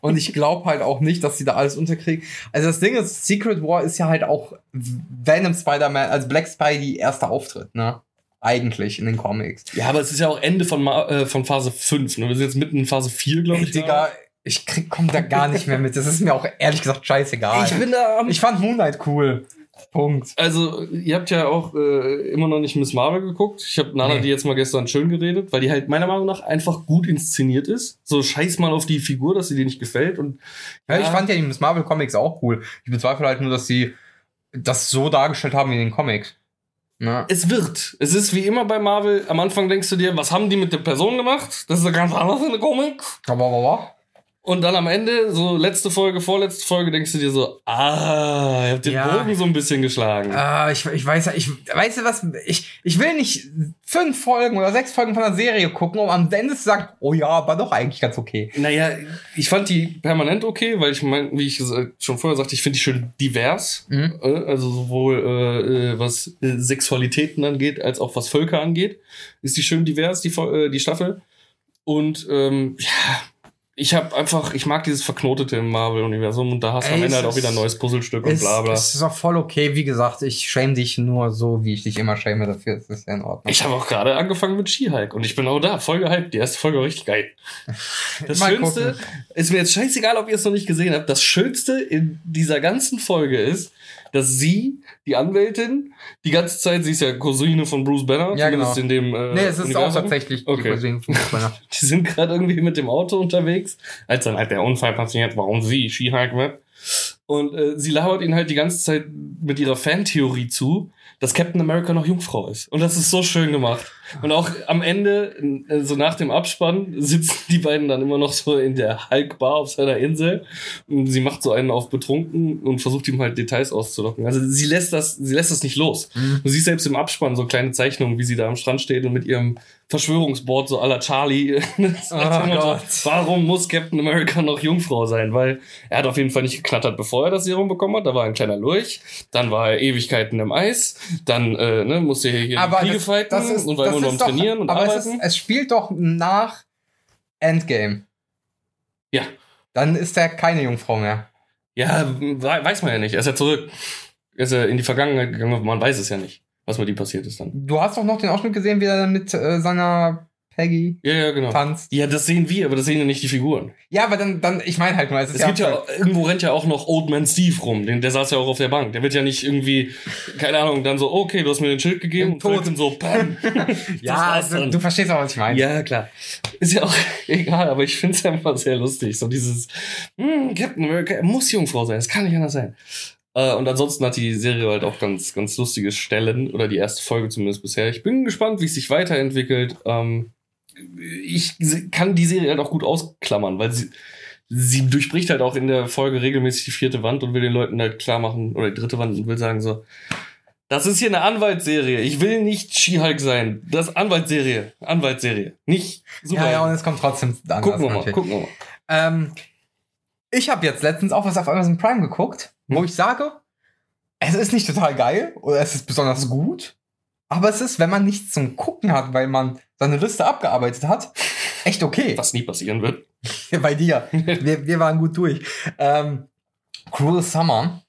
und ich glaube halt auch nicht, dass sie da alles unterkriegen. Also das Ding ist, Secret War ist ja halt auch Venom Spider-Man, also Black Spidey erster Auftritt, ne? Eigentlich in den Comics. Ja, aber es ist ja auch Ende von, äh, von Phase 5. Ne? Wir sind jetzt mitten in Phase 4, glaube ich. Digga, ich krieg, komm da gar nicht mehr mit. Das ist mir auch ehrlich gesagt scheißegal. Ich bin da Ich fand Moonlight cool. Punkt. Also, ihr habt ja auch äh, immer noch nicht Miss Marvel geguckt. Ich habe Nana Nee. die jetzt mal gestern schön geredet, weil die halt meiner Meinung nach einfach gut inszeniert ist. So scheiß mal auf die Figur, dass sie dir nicht gefällt. Und Ja, ich Ja. fand ja die Miss Marvel Comics auch cool. Ich bezweifle halt nur, dass sie das so dargestellt haben wie in den Comics. Ne? es wird. Es ist wie immer bei Marvel. Am Anfang denkst du dir, was haben die mit der Person gemacht? Das ist ja ganz anders in der Comic. Aber, aber, aber. Und dann am Ende, so letzte Folge, vorletzte Folge, denkst du dir so, ah, ihr habt den Ja. Bogen so ein bisschen geschlagen. Ah, ich, ich weiß ja, ich weißt du was, ich, ich will nicht fünf Folgen oder sechs Folgen von der Serie gucken, um am Ende zu sagen, oh ja, war doch eigentlich ganz okay. Naja, ich fand die permanent okay, weil ich mein, wie ich schon vorher sagte, ich finde die schön divers. Mhm. Äh, Also sowohl äh, äh, was äh, Sexualitäten angeht, als auch was Völker angeht, ist die schön divers, die, die Staffel. Und ähm, ja, ich habe einfach, ich mag dieses Verknotete im Marvel-Universum und da hast du am Ende halt auch wieder ein ist- neues Puzzlestück und Es, bla bla. es ist auch voll okay, wie gesagt, ich schäme dich nur so, wie ich dich immer schäme dafür. Das ist ja in Ordnung. Ich habe auch gerade angefangen mit She-Hulk und ich bin auch da, voll gehypt. Die erste Folge war richtig geil. Das Schönste, gucken. ist mir jetzt scheißegal, ob ihr es noch nicht gesehen habt, das Schönste in dieser ganzen Folge ist, dass sie, die Anwältin, die ganze Zeit, sie ist ja Cousine von Bruce Banner, Ja, zumindest genau. in dem äh, nee, es ist auch Universum. tatsächlich die Okay. Cousine von Fußballer. Die sind gerade irgendwie mit dem Auto unterwegs, als dann halt der Unfall passiert, warum sie She-Hulk wird. Und äh, sie labert ihn halt die ganze Zeit mit ihrer Fantheorie zu, dass Captain America noch Jungfrau ist. Und das ist so schön gemacht. Und auch am Ende, so nach dem Abspann, sitzen die beiden dann immer noch so in der Hulk-Bar auf seiner Insel. Und sie macht so einen auf betrunken und versucht ihm halt Details auszulocken. Also sie lässt das, sie lässt das nicht los. Mhm. Du siehst selbst im Abspann so kleine Zeichnungen, wie sie da am Strand steht und mit ihrem Verschwörungsboard so aller Charlie. Oh. Warum muss Captain America noch Jungfrau sein? Weil er hat auf jeden Fall nicht geknattert, bevor er das Serum bekommen hat. Da war ein kleiner Lurch. Dann war er Ewigkeiten im Eis. Dann äh, ne, musste er hier Aber Kriege das, fighten das ist, und war das ist doch, Trainieren und aber es, Arbeiten. ist, es spielt doch nach Endgame. Ja. Dann ist er keine Jungfrau mehr. ja, we- weiß man ja nicht. Er ist ja zurück. Er ist ja in die Vergangenheit gegangen. Man weiß es ja nicht, was mit ihm passiert ist dann. Du hast doch noch den Ausschnitt gesehen, wie er mit äh, seiner Peggy Ja, ja, genau. tanzt. Ja, das sehen wir, aber das sehen ja nicht die Figuren. Ja, aber dann, dann ich meine halt mal, es ist Es gibt ja, irgendwo rennt ja auch noch Old Man Steve rum. Den, der saß ja auch auf der Bank. Der wird ja nicht irgendwie, keine Ahnung, dann so, okay, du hast mir den Schild gegeben Im und Tod. trotzdem so, bam. ja, also, du verstehst auch, was ich meine. Ja, klar. Ist ja auch egal, aber ich finde es einfach sehr lustig. So dieses, hm, Captain America, er muss Jungfrau sein, das kann nicht anders sein. Äh, und ansonsten hat die Serie halt auch ganz, ganz lustige Stellen, oder die erste Folge zumindest bisher. Ich bin gespannt, wie es sich weiterentwickelt. Ähm, ich kann die Serie halt auch gut ausklammern, weil sie, sie durchbricht halt auch in der Folge regelmäßig die vierte Wand und will den Leuten halt klar machen, oder die dritte Wand und will sagen so, das ist hier eine Anwaltsserie. Ich will nicht She-Hulk sein. Das ist Anwaltsserie. Anwaltsserie. Nicht super. ja, ja, und es kommt trotzdem anders. gucken wir mal, natürlich. gucken wir mal. Ähm, ich habe jetzt letztens auch was auf Amazon Prime geguckt, Hm. wo ich sage, es ist nicht total geil oder es ist besonders gut, aber es ist, wenn man nichts zum Gucken hat, weil man seine Liste abgearbeitet hat, echt okay. Was nie passieren wird. Bei dir. wir, wir waren gut durch. Ähm, Cruel Summer.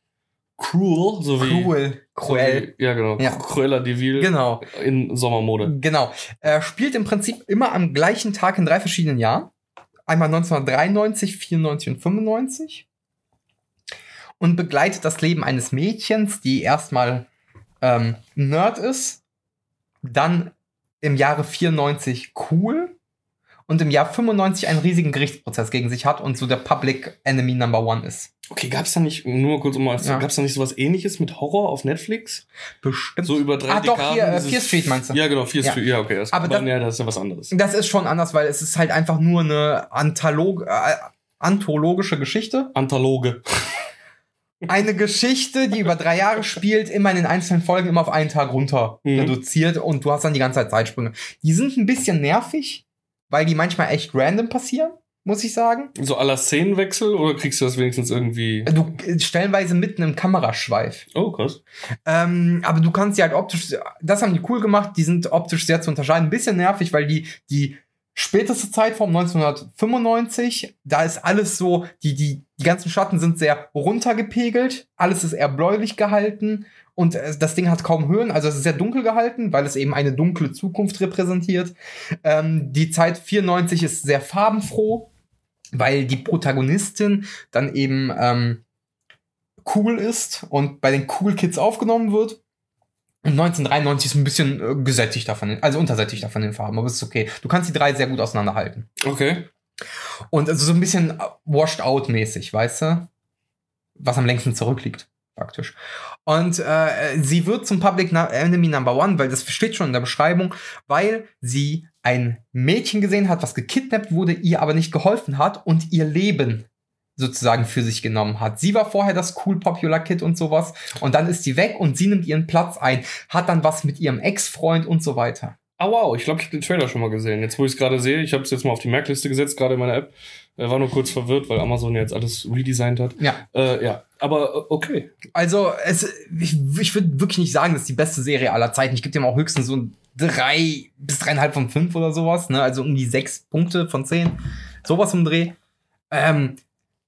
Cruel, so wie. Cruel. Cruel. So ja, genau. Ja. Cruella de Vil Genau. in Sommermode. Genau. Er spielt im Prinzip immer am gleichen Tag in drei verschiedenen Jahren. Einmal 1993, 94 und 95. und begleitet das Leben eines Mädchens, die erstmal ähm, Nerd ist, dann im Jahre 94 cool und im Jahr 95 einen riesigen Gerichtsprozess gegen sich hat und so der Public Enemy Number One ist. Okay, gab's da nicht, nur kurz um mal, Ja. gab's da nicht sowas ähnliches mit Horror auf Netflix? Bestimmt. So über drei ah, doch, Dekaden, hier, äh, Fear Street meinst du? Ja, genau, Fear Ja. Street, ja, okay. Das, Aber das- ja, das ist ja was anderes. Das ist schon anders, weil es ist halt einfach nur eine Antholog äh, anthologische Geschichte. Anthologe. Eine Geschichte, die über drei Jahre spielt, immer in den einzelnen Folgen immer auf einen Tag runter Mhm. reduziert und du hast dann die ganze Zeit Zeitsprünge. Die sind ein bisschen nervig, weil die manchmal echt random passieren, muss ich sagen. So aller Szenenwechsel oder kriegst du das wenigstens irgendwie. Du äh, stellenweise mitten im Kameraschweif. Oh, krass. Ähm, aber du kannst sie halt optisch, das haben die cool gemacht, die sind optisch sehr zu unterscheiden. Ein bisschen nervig, weil die, die späteste Zeitform 1995, da ist alles so, die, die, die ganzen Schatten sind sehr runtergepegelt, alles ist eher bläulich gehalten und äh, das Ding hat kaum Höhen, also es ist sehr dunkel gehalten, weil es eben eine dunkle Zukunft repräsentiert. Ähm, die Zeit 94 ist sehr farbenfroh, weil die Protagonistin dann eben ähm, cool ist und bei den Cool Kids aufgenommen wird. Und 1993 ist ein bisschen äh, gesättigter von den, also untersättigter von den Farben, aber es ist okay. Du kannst die drei sehr gut auseinanderhalten. Okay. Und also so ein bisschen washed out mäßig, weißt du? Was am längsten zurückliegt, praktisch. Und äh, sie wird zum Public Enemy Number One, weil das steht schon in der Beschreibung, weil sie ein Mädchen gesehen hat, was gekidnappt wurde, ihr aber nicht geholfen hat und ihr Leben sozusagen für sich genommen hat. Sie war vorher das cool Popular Kid und sowas und dann ist sie weg und sie nimmt ihren Platz ein, hat dann was mit ihrem Ex-Freund und so weiter. Ah, wow, ich glaube, ich habe den Trailer schon mal gesehen. Jetzt, wo ich es gerade sehe, ich habe es jetzt mal auf die Merkliste gesetzt, gerade in meiner App. Äh, war nur kurz verwirrt, weil Amazon jetzt alles redesigned hat. Ja. Äh, ja, aber äh, okay. Also, es, ich, ich würde wirklich nicht sagen, das ist die beste Serie aller Zeiten. Ich gebe dem auch höchstens so ein drei bis dreieinhalb von fünf oder sowas, ne? Also um die sechs Punkte von zehn. Sowas im Dreh. Ähm,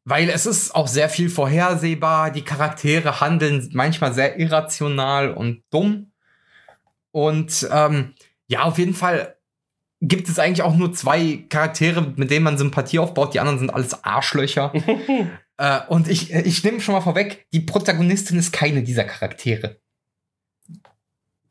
weil es ist auch sehr viel vorhersehbar. Die Charaktere handeln manchmal sehr irrational und dumm. Und ähm, ja, auf jeden Fall gibt es eigentlich auch nur zwei Charaktere, mit denen man Sympathie aufbaut. Die anderen sind alles Arschlöcher. Äh, und ich, ich nehme schon mal vorweg, die Protagonistin ist keine dieser Charaktere.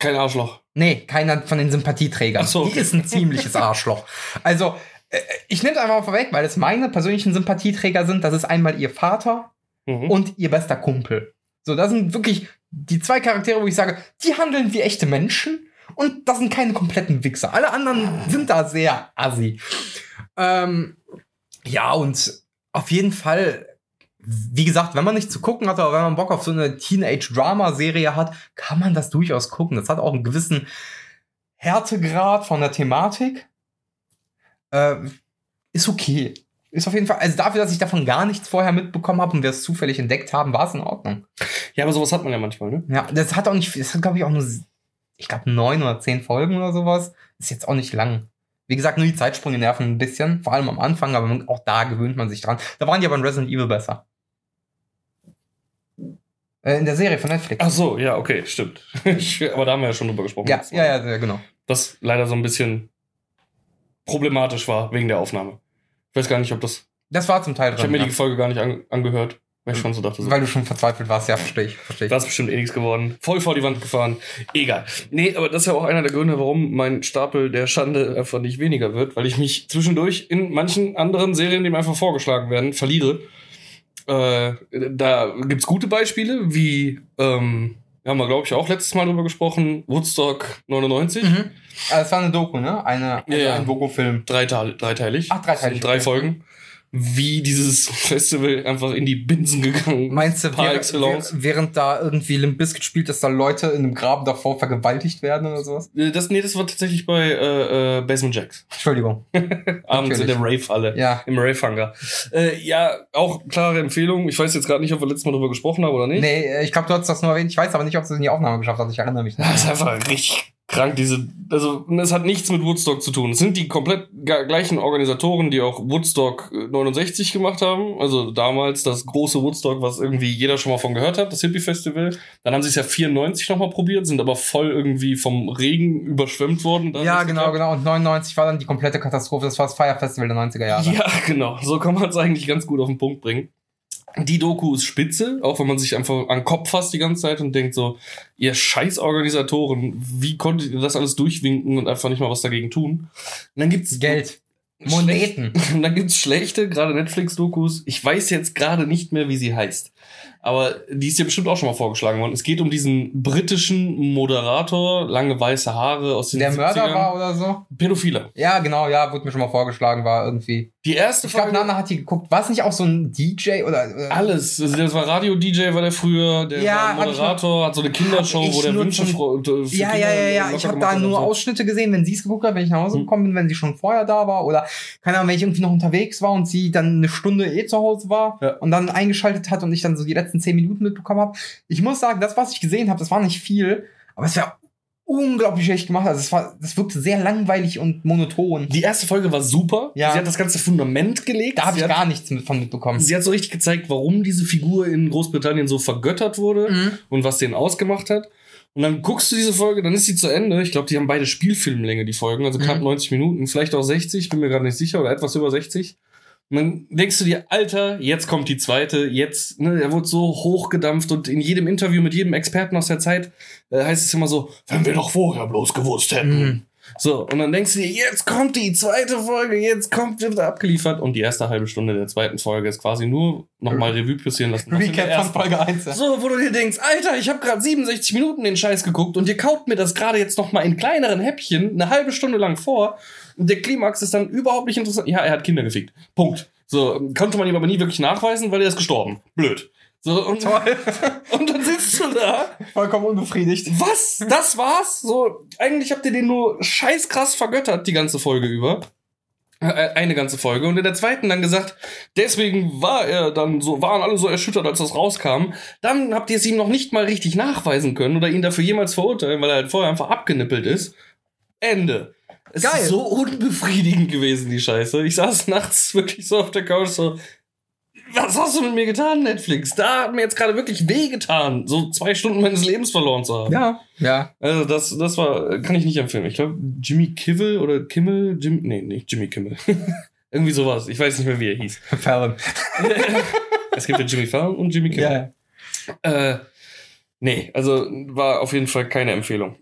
Kein Arschloch. Nee, keiner von den Sympathieträgern. Ach so, Die okay. ist ein ziemliches Arschloch. Also, äh, ich nehme es einfach mal vorweg, weil es meine persönlichen Sympathieträger sind. Das ist einmal ihr Vater Mhm. und ihr bester Kumpel. So, das sind wirklich die zwei Charaktere, wo ich sage, die handeln wie echte Menschen und das sind keine kompletten Wichser. Alle anderen sind da sehr assi. Ähm, ja, und auf jeden Fall, wie gesagt, wenn man nichts zu gucken hat, aber wenn man Bock auf so eine Teenage-Drama-Serie hat, kann man das durchaus gucken. Das hat auch einen gewissen Härtegrad von der Thematik. Äh, ist okay. Ist auf jeden Fall, also dafür, dass ich davon gar nichts vorher mitbekommen habe und wir es zufällig entdeckt haben, war es in Ordnung. Ja, aber sowas hat man ja manchmal, ne? Ja, das hat auch nicht, das hat glaube ich auch nur, ich glaube neun oder zehn Folgen oder sowas. Ist jetzt auch nicht lang. Wie gesagt, nur die Zeitsprünge nerven ein bisschen, vor allem am Anfang, aber auch da gewöhnt man sich dran. Da waren die aber in Resident Evil besser. Äh, in der Serie von Netflix. Ach so, ja, okay, stimmt. Aber da haben wir ja schon drüber gesprochen. ja, ja, ja, ja, genau. Das leider so ein bisschen problematisch war wegen der Aufnahme. Ich weiß gar nicht, ob das. Das war zum Teil Ich habe mir ja. die Folge gar nicht an, angehört, weil schon so dachte, so, Weil du schon verzweifelt warst, ja, verstehe ich, verstehe ich. das ist bestimmt eh nichts geworden. Voll vor die Wand gefahren. Egal. Nee, aber das ist ja auch einer der Gründe, warum mein Stapel der Schande einfach nicht weniger wird, weil ich mich zwischendurch in manchen anderen Serien, die mir einfach vorgeschlagen werden, verliere. Äh, da gibt's gute Beispiele, wie, ähm, haben wir, glaube ich, auch letztes Mal drüber gesprochen, Woodstock 99. Mhm. Das war eine Doku, ne? Eine, Ja, ja. ein Doku-Film. Dreiteil, dreiteilig. Ach, dreiteilig, Drei okay. Folgen. Wie dieses Festival einfach in die Binsen gegangen. Meinst du, Par während, excellence. während- da irgendwie Limp Bizkit spielt, dass da Leute in einem Graben davor vergewaltigt werden oder sowas? Äh, Das, nee, das war tatsächlich bei äh, äh, Basement Jacks. Entschuldigung. Abends in der Rave-Halle. Ja. Im Rave-Hangar. Äh, ja, auch klare Empfehlung. Ich weiß jetzt gerade nicht, ob wir letztes Mal drüber gesprochen haben oder nicht. Nee, äh, ich glaube, du hast das nur erwähnt. Ich weiß aber nicht, ob du es in die Aufnahme geschafft hast. Ich erinnere mich nicht. Das ist einfach richtig krank, diese, also, es hat nichts mit Woodstock zu tun. Es sind die komplett gleichen Organisatoren, die auch Woodstock äh, 69 gemacht haben. Also damals das große Woodstock, was irgendwie jeder schon mal von gehört hat, das Hippie-Festival. Dann haben sie es ja 94 nochmal probiert, sind aber voll irgendwie vom Regen überschwemmt worden. Da hat Ja, genau, genau. Und 99 war dann die komplette Katastrophe. Das war das Fire Festival der 90er Jahre. Ja, genau. So kann man es eigentlich ganz gut auf den Punkt bringen. Die Doku ist spitze, auch wenn man sich einfach an den Kopf fasst die ganze Zeit und denkt so, ihr scheiß Organisatoren, wie konntet ihr das alles durchwinken und einfach nicht mal was dagegen tun? Und dann gibt's Geld. Moneten. Und dann gibt's schlechte, gerade Netflix-Dokus. Ich weiß jetzt gerade nicht mehr, wie sie heißt. Aber die ist ja bestimmt auch schon mal vorgeschlagen worden. Es geht um diesen britischen Moderator, lange weiße Haare aus den Der Mörder 70ern. war oder so? Pädophiler. Ja, genau, ja, wurde mir schon mal vorgeschlagen, war irgendwie. Die erste Ich glaube, Nana hat die geguckt. War es nicht auch so ein DJ oder. äh, alles. Also das war Radio-DJ, war der früher. Der Ja, war Moderator, hat so eine Kindershow, wo der Wünsche für Ja, ja, ja, ja. Ich habe da nur so. Ausschnitte gesehen, wenn sie es geguckt hat, wenn ich nach Hause Hm. gekommen bin, wenn sie schon vorher da war oder keine Ahnung, wenn ich irgendwie noch unterwegs war und sie dann eine Stunde eh zu Hause war Ja. und dann eingeschaltet hat und ich dann so die letzten zehn Minuten mitbekommen habe. Ich muss sagen, das, was ich gesehen habe, das war nicht viel, aber es war unglaublich schlecht gemacht. Also es war, das wirkte sehr langweilig und monoton. Die erste Folge war super. Ja. Sie hat das ganze Fundament gelegt. Da habe ich hat, gar nichts mit, von mitbekommen. Sie hat so richtig gezeigt, warum diese Figur in Großbritannien so vergöttert wurde Mhm. und was den ausgemacht hat. Und dann guckst du diese Folge, dann ist sie zu Ende. Ich glaube, die haben beide Spielfilmlänge, die Folgen, also knapp Mhm. 90 Minuten, vielleicht auch 60, bin mir gerade nicht sicher, oder etwas über 60. Und dann denkst du dir, Alter, jetzt kommt die zweite, jetzt, ne, er wurde so hochgedampft und in jedem Interview mit jedem Experten aus der Zeit äh, heißt es immer so, wenn wir doch vorher bloß gewusst hätten. Mhm. So, und dann denkst du dir, jetzt kommt die zweite Folge, jetzt kommt wird abgeliefert. Und die erste halbe Stunde der zweiten Folge ist quasi nur nochmal Revue passieren lassen. Recap von Folge 1. So, wo du dir denkst, Alter, ich habe gerade 67 Minuten den Scheiß geguckt und ihr kaut mir das gerade jetzt nochmal in kleineren Häppchen eine halbe Stunde lang vor. Und der Klimax ist dann überhaupt nicht interessant. Ja, er hat Kinder gefickt. Punkt. So, konnte man ihm aber nie wirklich nachweisen, weil er ist gestorben. Blöd. So, und, Toll. und dann sitzt du da Vollkommen unbefriedigt. was? Das war's? So, eigentlich habt ihr den nur scheißkrass vergöttert, die ganze Folge über. Äh, Eine ganze Folge. Und in der zweiten dann gesagt, deswegen war er dann so, waren alle so erschüttert, als das rauskam. Dann habt ihr es ihm noch nicht mal richtig nachweisen können oder ihn dafür jemals verurteilen, weil er halt vorher einfach abgenippelt ist. Ende. Es Geil. ist so unbefriedigend gewesen, die Scheiße. Ich saß nachts wirklich so auf der Couch so, was hast du mit mir getan, Netflix? Da hat mir jetzt gerade wirklich wehgetan, so zwei Stunden meines Lebens verloren zu haben. Ja, ja. Also das, das war, kann ich nicht empfehlen. Ich glaube, Jimmy Kimmel oder Kimmel, Jim, nee, nicht Jimmy Kimmel. Irgendwie sowas. Ich weiß nicht mehr, wie er hieß. Fallon. es gibt ja Jimmy Fallon und Jimmy Kimmel. Ja. Äh, nee, also war auf jeden Fall keine Empfehlung.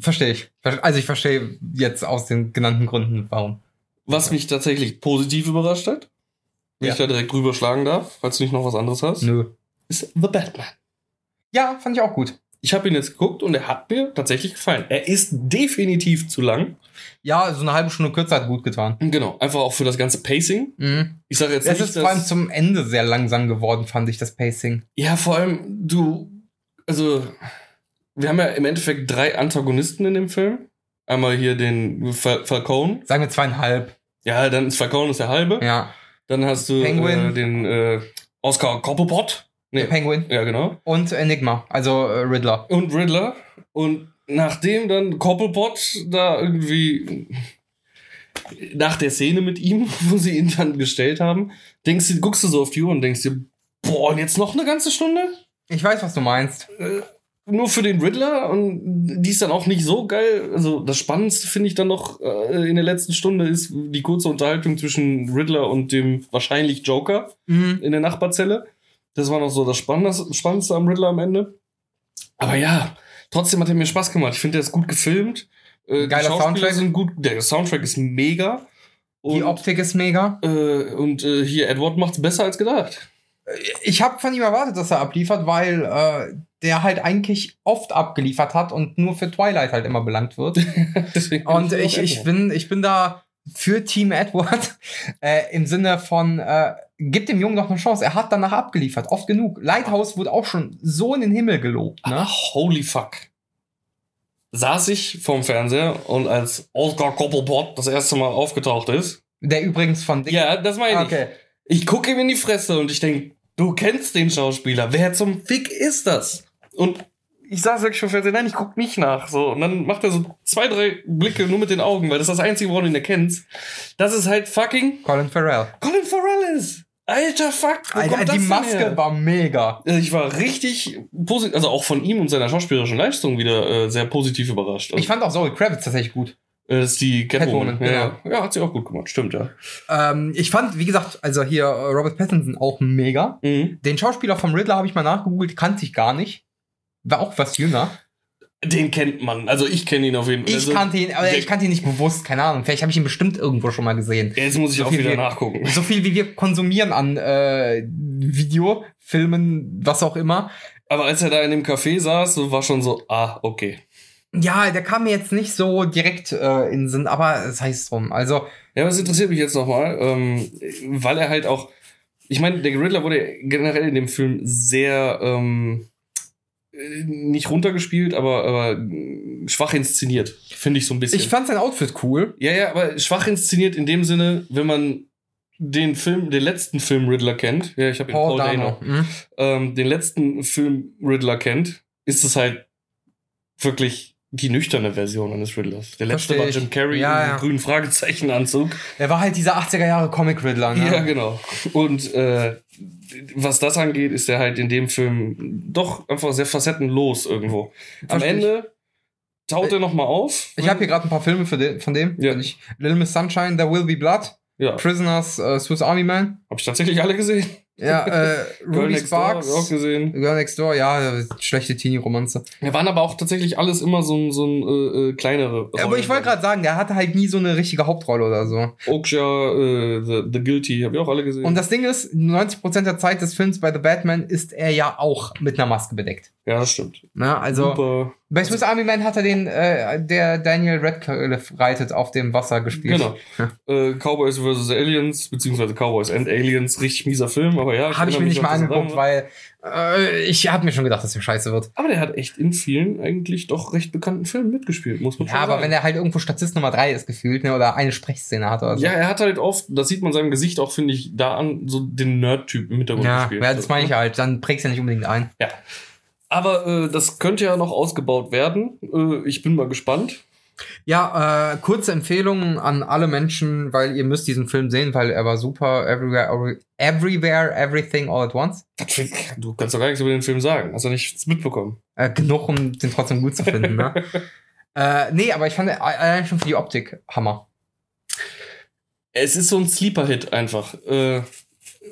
Verstehe ich. Also ich verstehe jetzt aus den genannten Gründen, warum. Was mich tatsächlich positiv überrascht hat, wenn Ja. ich da direkt drüber schlagen darf, falls du nicht noch was anderes hast, Nö. ist The Batman. Ja, fand ich auch gut. Ich habe ihn jetzt geguckt und er hat mir tatsächlich gefallen. Er ist definitiv zu lang. Ja, so eine halbe Stunde kürzer hat gut getan. Genau, einfach auch für das ganze Pacing. Mhm. Ich sage jetzt Es nicht, ist vor allem zum Ende sehr langsam geworden, fand ich, das Pacing. Ja, vor allem, du, also, wir haben ja im Endeffekt drei Antagonisten in dem Film. Einmal hier den Fal Falcone. Sagen wir zweieinhalb. Ja, dann ist Falcone ist der halbe. Ja. Dann hast du Penguin. äh, den äh, Oscar Cobblepot. Der Penguin. Ja, genau. Und Enigma, also äh, Riddler. Und Riddler. Und nachdem dann Cobblepot da irgendwie nach der Szene mit ihm, wo sie ihn dann gestellt haben, denkst du, guckst du so auf die Uhr und denkst dir, boah, und jetzt noch eine ganze Stunde? Ich weiß, was du meinst. Nur für den Riddler und die ist dann auch nicht so geil. Also das Spannendste finde ich dann noch äh, in der letzten Stunde ist die kurze Unterhaltung zwischen Riddler und dem wahrscheinlich Joker Mhm. in der Nachbarzelle. Das war noch so das Spannendste, Spannendste am Riddler am Ende. Aber ja, trotzdem hat er mir Spaß gemacht. Ich finde, der ist gut gefilmt. Äh, die Geiler Soundtrack. sind gut. Der Soundtrack ist mega. Die Und, Optik ist mega. äh, und äh, hier Edward macht's besser als gedacht. Ich habe von ihm erwartet, dass er abliefert, weil äh, der halt eigentlich oft abgeliefert hat und nur für Twilight halt immer belangt wird. Und ich, ich, bin, ich bin da für Team Edward äh, im Sinne von, äh, gib dem Jungen doch eine Chance. Er hat danach abgeliefert, oft genug. Lighthouse wurde auch schon so in den Himmel gelobt. Ne? Ach, holy fuck. Saß ich vorm Fernseher und als Oscar Cobblepot das erste Mal aufgetaucht ist. Der übrigens von Dick. Ja, das meine ich. okay. Ich gucke ihm in die Fresse und ich denke, du kennst den Schauspieler. Wer zum Fick ist das? Und ich saß wirklich vor dem Fernseher, nein, ich guck nicht nach. So. Und dann macht er so zwei, drei Blicke nur mit den Augen, weil das ist das Einzige, woran du ihn erkennst. Das ist halt fucking Colin Farrell. Colin Farrell ist. Alter Fuck. Wo Alter, die Maske her? war mega. Also Ich war richtig positiv, also auch von ihm und seiner schauspielerischen Leistung wieder äh, sehr positiv überrascht. Also, Ich fand auch Zoe Kravitz tatsächlich gut. Äh, Das ist die Catwoman. Catwoman, ja, ja. ja, hat sie auch gut gemacht, stimmt, ja. Ähm, ich fand, wie gesagt, also hier äh, Robert Pattinson auch mega. Mhm. Den Schauspieler vom Riddler habe ich mal nachgegoogelt, kannte ich gar nicht. War auch was jünger. Den kennt man. Also ich kenne ihn auf jeden Fall. Ich also, kannte ihn, aber ich kannte ihn nicht bewusst, keine Ahnung. Vielleicht habe ich ihn bestimmt irgendwo schon mal gesehen. Jetzt muss ich So auch wieder wie- nachgucken. So viel wie wir konsumieren an äh, Video, Filmen, was auch immer. Aber als er da in dem Café saß, war schon so, ah, okay. Ja, der kam mir jetzt nicht so direkt äh, in den Sinn, aber es heißt drum. Also, Ja, was interessiert mich jetzt nochmal, ähm, weil er halt auch, ich meine, der Riddler wurde generell in dem Film sehr, ähm, äh, nicht runtergespielt, aber, aber schwach inszeniert, finde ich so ein bisschen. ich fand sein Outfit cool. ja, ja, aber schwach inszeniert in dem Sinne, wenn man den Film, den letzten Film Riddler kennt, ja, ich habe ihn Paul, Paul Dano. Dano, Mhm. ähm, den letzten Film Riddler kennt, ist es halt wirklich die nüchterne Version eines Riddlers. Der letzte Versteh war. Jim Carrey Ja, im ja. grünen Fragezeichenanzug. Er war halt dieser 80er Jahre Comic Riddler, ne? Ja, genau. Und äh, was das angeht, ist er halt in dem Film doch einfach sehr facettenlos irgendwo. Am Versteh. Ende taut er nochmal auf. Ich habe hier gerade ein paar Filme den, von dem. Ja. Ich, Little Miss Sunshine, There Will Be Blood, Ja, Prisoners, äh, Swiss Army Man. habe ich tatsächlich alle gesehen. Ja, äh, Girl Ruby Next Door hab ich auch Sparks. gesehen. Girl Next Door, ja, schlechte Teenie-Romanze. Wir waren aber auch tatsächlich alles immer so ein, so ein äh, äh, kleinere. Ja, aber ich wollte gerade sagen, der hatte halt nie so eine richtige Hauptrolle oder so. Okja, äh, The, The Guilty, habe ich auch alle gesehen. Und das Ding ist, 90% der Zeit des Films bei The Batman ist er ja auch mit einer Maske bedeckt. ja, das stimmt. Ne? Also Super. Bei Swiss Army Man hat er den, äh, der Daniel Radcliffe reitet auf dem Wasser gespielt. Genau. Ja. Äh, Cowboys vs. Aliens, beziehungsweise Cowboys and Aliens, richtig mieser Film, aber ja. Habe ich mir mich nicht mal angeguckt, war. weil äh, ich habe mir schon gedacht, dass der scheiße wird. Aber der hat echt in vielen eigentlich doch recht bekannten Filmen mitgespielt, muss man Ja, schon aber sagen. wenn er halt irgendwo Statist Nummer 3 ist gefühlt, ne, oder eine Sprechszene hat oder so. Ja, er hat halt oft, das sieht man seinem Gesicht auch, finde ich, da an, so den Nerd-Typ im Hintergrund ja, gespielt. ja, das meine ich halt. Dann prägst du ja nicht unbedingt ein. Aber äh, das könnte ja noch ausgebaut werden. Äh, ich bin mal gespannt. Ja, äh, kurze Empfehlungen an alle Menschen, weil ihr müsst diesen Film sehen, weil er war super. Everywhere, every, everywhere Everything, All at Once. Du kannst doch gar nichts über den Film sagen. Hast du nichts mitbekommen? Äh, genug, um den trotzdem gut zu finden. ne? äh, nee, aber ich fand äh, allein schon für die Optik Hammer. Es ist so ein Sleeper-Hit einfach. Äh,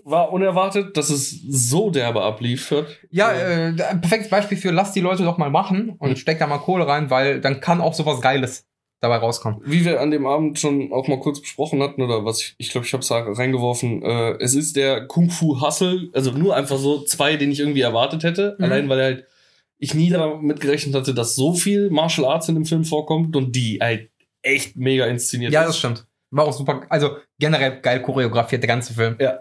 war unerwartet, dass es so derbe abliefert. Ja, äh, ein perfektes Beispiel für lass die Leute doch mal machen und Mhm. steck da mal Kohle rein, weil dann kann auch sowas Geiles dabei rauskommen. Wie wir an dem Abend schon auch mal kurz besprochen hatten, oder was ich, ich glaube, ich habe es reingeworfen, äh, es ist der Kung Fu Hustle, also nur einfach so zwei, den ich irgendwie erwartet hätte, Mhm. allein weil halt ich nie damit gerechnet hatte, dass so viel Martial Arts in dem Film vorkommt und die halt echt mega inszeniert Ja, ist. das stimmt. War auch super, also generell geil choreografiert, der ganze Film. Ja.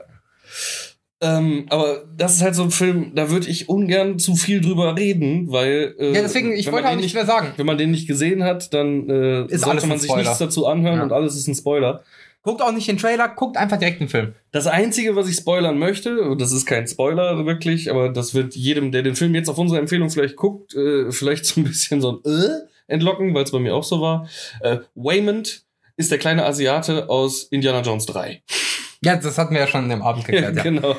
Ähm, aber das ist halt so ein Film, da würde ich ungern zu viel drüber reden, weil. Äh, Ja, deswegen, ich wollte auch nicht mehr sagen. Wenn man den nicht gesehen hat, dann äh, Ist sollte man sich nichts dazu anhören Ja. und alles ist ein Spoiler. Guckt auch nicht den Trailer, guckt einfach direkt den Film. Das Einzige, was ich spoilern möchte, und das ist kein Spoiler wirklich, aber das wird jedem, der den Film jetzt auf unsere Empfehlung vielleicht guckt, äh, vielleicht so ein bisschen so ein äh entlocken, weil es bei mir auch so war. Äh, Waymond ist der kleine Asiate aus Indiana Jones 3. Ja, das hatten wir ja schon in dem Abend geklärt. ja. genau.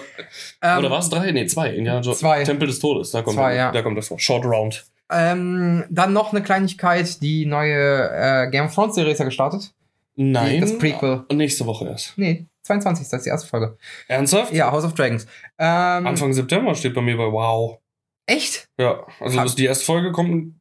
Ähm, Oder war es 3? Nee, 2. Indiana Jones. Zwei. Tempel des Todes. Da kommt, Zwei, der, ja. da kommt das vor. Short Round. Ähm, dann noch eine Kleinigkeit, die neue äh, Game of Thrones Serie ist ja gestartet. Nein. Die, das Prequel. Nächste Woche erst. Nee, 22. Das ist die erste Folge. Ernsthaft? Ja, House of Dragons. Ähm, Anfang September steht bei mir bei Wow. Echt? Ja, also Hab- die erste Folge kommt.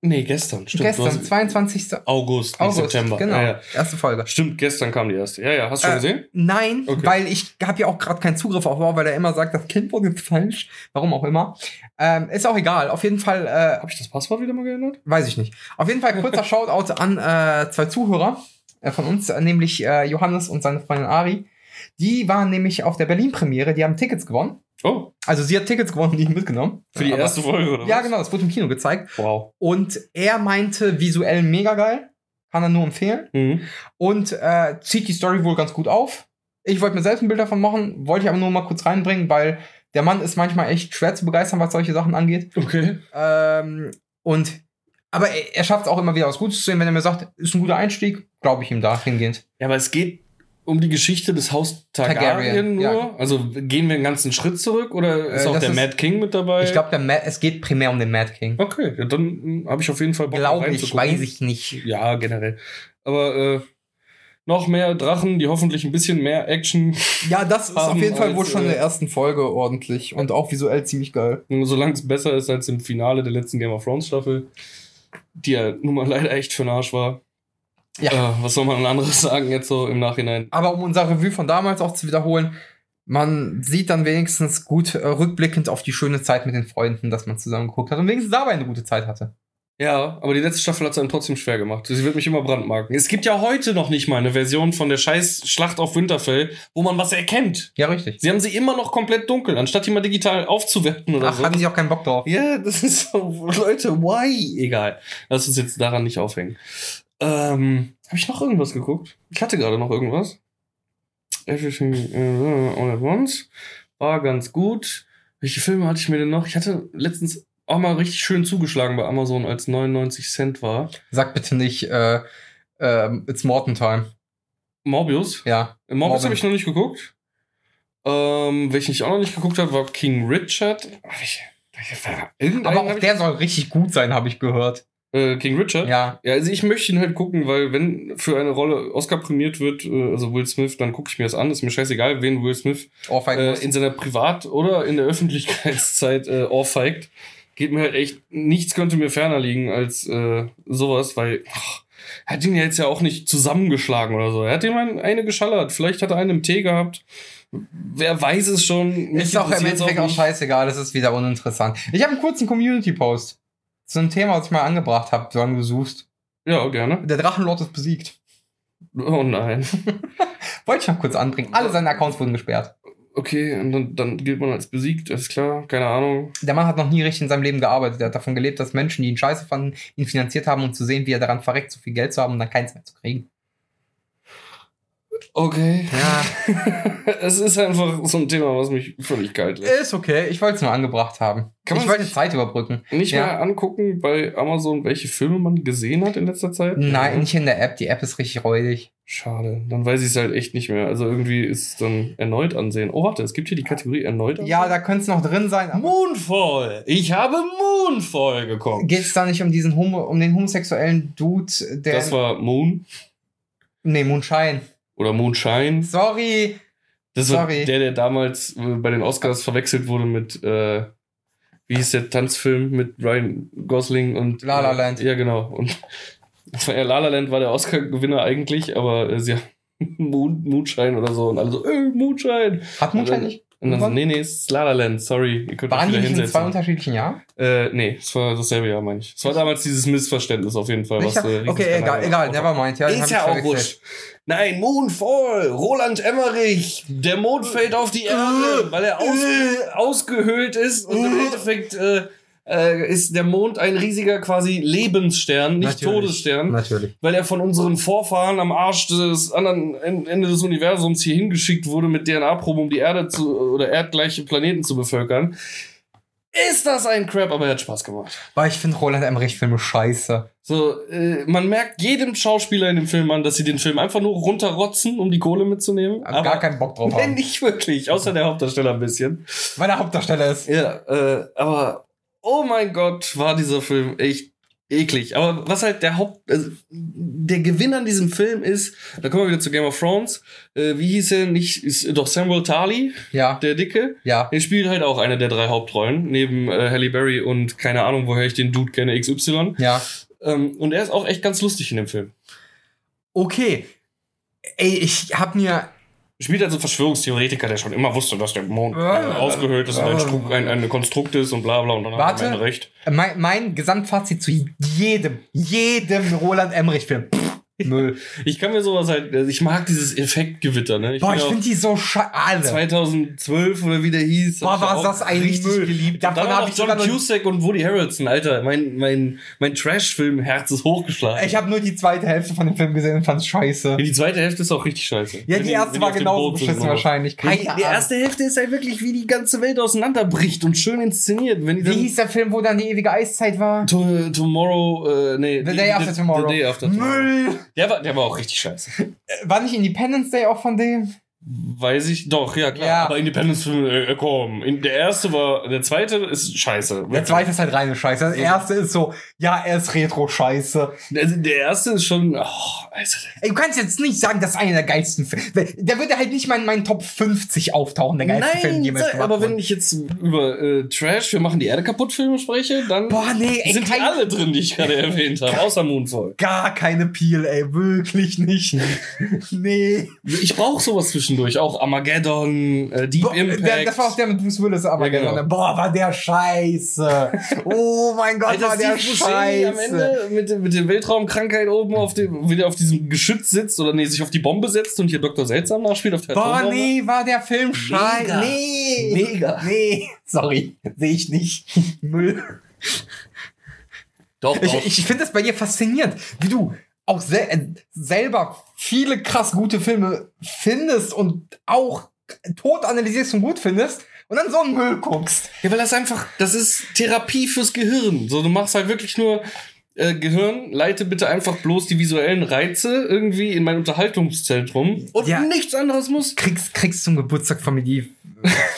Nee, gestern. Stimmt. Gestern, hast- 22. August, August. September. Genau, Ja, ja. erste Folge. Stimmt, gestern kam die erste. Ja, ja. Hast du schon Äh, gesehen? Nein, Okay. weil ich habe ja auch gerade keinen Zugriff auf Wow, weil er immer sagt, das Kind wurde falsch. Warum auch immer. Ähm, ist auch egal. Auf jeden Fall, äh, Habe ich das Passwort wieder mal geändert? weiß ich nicht. Auf jeden Fall kurzer Shoutout an äh, zwei Zuhörer äh, von uns, äh, nämlich äh, Johannes und seine Freundin Ari. Die waren nämlich auf der Berlin-Premiere, die haben Tickets gewonnen. Oh, Also sie hat Tickets gewonnen, die mitgenommen. für die Aber- erste Folge, oder Ja, was? genau, das wurde im Kino gezeigt. Wow. Und er meinte, visuell mega geil. Kann er nur empfehlen. Mhm. Und äh, zieht die Story wohl ganz gut auf. Ich wollte mir selbst ein Bild davon machen, wollte ich aber nur mal kurz reinbringen, weil der Mann ist manchmal echt schwer zu begeistern, was solche Sachen angeht. Okay. Ähm, und aber er, er schafft es auch immer wieder was Gutes zu sehen, wenn er mir sagt, ist ein guter Einstieg, glaube ich ihm da hingehend. Ja, aber es geht um die Geschichte des Haus Targaryen, Targaryen, nur? ja. Also gehen wir einen ganzen Schritt zurück oder ist Äh, auch der ist- Mad King mit dabei? Ich glaube, es geht primär um den Mad King. Okay, ja, dann habe ich auf jeden Fall Bock Glaube ich, weiß ich nicht. Ja, generell. Aber äh, noch mehr Drachen, die hoffentlich ein bisschen mehr Action. Ja, das ist auf jeden Fall wohl schon in äh, der ersten Folge ordentlich und auch visuell ziemlich geil. Solange es besser ist als im Finale der letzten Game of Thrones Staffel, die ja nun mal leider echt für den Arsch war. Ja. Äh, was soll man anderes sagen jetzt so im Nachhinein? Aber um unser Revue von damals auch zu wiederholen, man sieht dann wenigstens gut äh, rückblickend auf die schöne Zeit mit den Freunden, dass man zusammen geguckt hat und wenigstens dabei eine gute Zeit hatte. Ja, aber die letzte Staffel hat es einem trotzdem schwer gemacht. Sie wird mich immer brandmarken. Es gibt ja heute noch nicht mal eine Version von der scheiß Schlacht auf Winterfell, wo man was erkennt. Ja, richtig. Sie haben sie immer noch komplett dunkel, anstatt die mal digital aufzuwerten oder Ach, so. hatten sie auch keinen Bock drauf. Ja, das ist so, Leute, why? Egal. Lass uns jetzt daran nicht aufhängen. Ähm, habe ich noch irgendwas geguckt? Ich hatte gerade noch irgendwas. Everything uh, All at Once. War ganz gut. Welche Filme hatte ich mir denn noch? Ich hatte letztens auch mal richtig schön zugeschlagen bei Amazon, als 99 Cent war. Sag bitte nicht, äh, äh, It's Morton Time. Morbius. Ja. Morbius habe ich noch nicht geguckt. Ähm, welchen ich auch noch nicht geguckt habe, war King Richard. Ach, Ich, irgendeinen Aber auch hab der soll richtig gut sein, habe ich gehört. Äh, King Richard? Ja. Ja, also ich möchte ihn halt gucken, weil wenn für eine Rolle Oscar prämiert wird, äh, also Will Smith, dann gucke ich mir das an. Ist mir scheißegal, wen Will Smith Ohrfeigen äh, in seiner Privat- oder in der Öffentlichkeitszeit äh, ohrfeigt. Geht mir halt echt, nichts könnte mir ferner liegen als äh, sowas, weil ach, er hat ihn ja jetzt ja auch nicht zusammengeschlagen oder so. Er hat ihm ein- eine geschallert. Vielleicht hat er einen im Tee gehabt. Wer weiß es schon. Mich Ist auch im Endeffekt auch nicht. scheißegal, das ist wieder uninteressant. Ich habe einen kurzen Community-Post zu einem Thema, was ich mal angebracht habe, solange du suchst. Ja, gerne. Der Drachenlord ist besiegt. Oh nein. Wollte ich noch kurz anbringen. Alle seine Accounts wurden gesperrt. Okay, und dann, dann gilt man als besiegt, ist klar, keine Ahnung. Der Mann hat noch nie richtig in seinem Leben gearbeitet. Er hat davon gelebt, dass Menschen, die ihn scheiße fanden, ihn finanziert haben und zu sehen, wie er daran verreckt, so viel Geld zu haben und dann keins mehr zu kriegen. Okay. Ja, es ist einfach so ein Thema, was mich völlig kalt lässt. ist okay. Ich wollte es nur angebracht haben. Kann man ich wollte Zeit überbrücken. Nicht Ja. mal angucken bei Amazon, welche Filme man gesehen hat in letzter Zeit? Nein, nicht in der App. Die App ist richtig räudig. Schade, dann weiß ich es halt echt nicht mehr. Also irgendwie ist es dann erneut ansehen. Oh, warte, es gibt hier die Kategorie erneut ansehen. Ja, da könnte es noch drin sein. Moonfall! Ich habe Moonfall geguckt. Geht es da nicht um diesen Homo, um den homosexuellen Dude, der. Das war Moon nee, Moonshine. Oder Moonshine. Sorry. Das war Sorry. der, der damals äh, bei den Oscars verwechselt wurde mit, äh, wie hieß der Tanzfilm mit Ryan Gosling und La La Land. Äh, ja, genau. Und das war ja La La Land war der Oscar-Gewinner eigentlich, aber äh, sie haben Moon, Moonshine oder so und alle so, äh, Moonshine. Hat Moonshine dann- nicht? Und dann so, gewonnen? nee, nee, es ist La La Land, sorry. Ihr könnt euch Waren die wieder nicht in zwei hinsetzen. unterschiedlichen Jahren? Äh, nee, es war dasselbe Jahr, meine ich. Es war damals dieses Missverständnis auf jeden Fall. Ich Was, hab, äh, okay, egal, egal, never mind. Ja, ist ja auch wurscht. Nein, Moonfall, Roland Emmerich, der Mond fällt auf die Erde, weil er aus, ausgehöhlt ist und im Endeffekt äh, äh, ist der Mond ein riesiger quasi Lebensstern, nicht Natürlich. Todesstern, Natürlich. weil er von unseren Vorfahren am Arsch des anderen En- Ende des Universums hier hingeschickt wurde mit DNA-Proben, um die Erde zu oder erdgleiche Planeten zu bevölkern. Ist das ein Crap, aber er hat Spaß gemacht. Weil ich finde Roland Emmerich-Filme scheiße. So, äh, man merkt jedem Schauspieler in dem Film an, dass sie den Film einfach nur runterrotzen, um die Kohle mitzunehmen. Hab gar keinen Bock drauf Nee, haben. nicht wirklich, außer der Hauptdarsteller ein bisschen. Weil der Hauptdarsteller ist. Ja, äh, aber oh mein Gott, war dieser Film echt eklig. Aber was halt der Haupt, also, der Gewinn an diesem Film ist, da kommen wir wieder zu Game of Thrones. Äh, wie hieß er nicht? Ist doch Samuel Tarly, Ja, der Dicke. ja. Er spielt halt auch eine der drei Hauptrollen, neben äh, Halle Berry und keine Ahnung, woher ich den Dude kenne, XY. Ja. Ähm, und er ist auch echt ganz lustig in dem Film. Okay. Ey, ich hab mir. Spielt also Verschwörungstheoretiker, der schon immer wusste, dass der Mond äh, ausgehöhlt ist und ein, Stru ein, ein Konstrukt ist und bla bla und dann hat Warte. er am Ende recht. Mein, mein Gesamtfazit zu jedem, jedem Roland Emmerich-Film. Müll. Ich kann mir sowas halt, also ich mag dieses Effektgewitter, ne? Boah, bin ich auch finde die so scheiße. Alle. 2012 oder wie der hieß. Boah, ich war auch das ein richtig Müll. geliebt. Davon hab habe ich ich John Cusack und Woody Harrelson, Alter. Mein, mein, mein Trash-Film-Herz ist hochgeschlagen. Ich habe nur die zweite Hälfte von dem Film gesehen und fand's scheiße. ja, die zweite Hälfte ist auch richtig scheiße. Ja, die erste war genauso beschissen wahrscheinlich. Keine Die, die erste Hälfte ist halt wirklich, wie die ganze Welt auseinanderbricht und schön inszeniert. Wenn die Wie dann hieß der Film, wo dann die ewige Eiszeit war? To Tomorrow, äh, nee. The Day After Tomorrow. The Day After Tomorrow. Müll! Der war, der war auch richtig scheiße. Äh, War nicht Independence Day auch von dem? Weiß ich, doch, ja klar. Ja. Aber Independence-Film, äh, komm. In, der erste war, der zweite ist scheiße. Der zweite ist halt reine Scheiße. Das erste ist so, ja, er ist Retro-Scheiße. Also der erste ist schon, oh, also, Ey, du kannst jetzt nicht sagen, das ist einer der geilsten Filme. Der würde halt nicht mal in meinen Top 50 auftauchen, der geilste Film, Nein, jemals sag- gemacht aber wenn ich jetzt über äh, Trash, wir machen die Erde kaputt Filme spreche, dann Boah, nee, ey, sind die kein- alle drin, die ich gerade erwähnt habe, außer Moonfall. Gar keine Peel, ey, wirklich nicht. nee. Ich brauche sowas zwischendurch, auch Armageddon, äh, Deep Boah, Impact. der, das war auch der mit Bruce Willis, aber Ja, genau. Boah, war der scheiße. Oh mein Gott, Alter, war der Steve Buscemi am scheiße. Ende mit, dem- mit der Weltraumkrankheit oben auf dem, wieder auf diesem Geschütz sitzt oder nee, sich auf die Bombe setzt und hier Dr. Seltsam nachspielt auf der Boah, Atombombe. nee, war der Film scheiße. Mega. Nee. Mega. Nee. Sorry, sehe ich nicht. Müll. Doch, Ich, doch. ich finde das bei dir faszinierend, wie du auch sel äh, selber viele krass gute Filme findest und auch tot analysierst und gut findest und dann so einen Müll guckst. Ja, weil das einfach, das ist Therapie fürs Gehirn. So, du machst halt wirklich nur äh, Gehirn, leite bitte einfach bloß die visuellen Reize irgendwie in mein Unterhaltungszentrum und Ja. nichts anderes muss. Kriegst, kriegst zum Geburtstag von mir die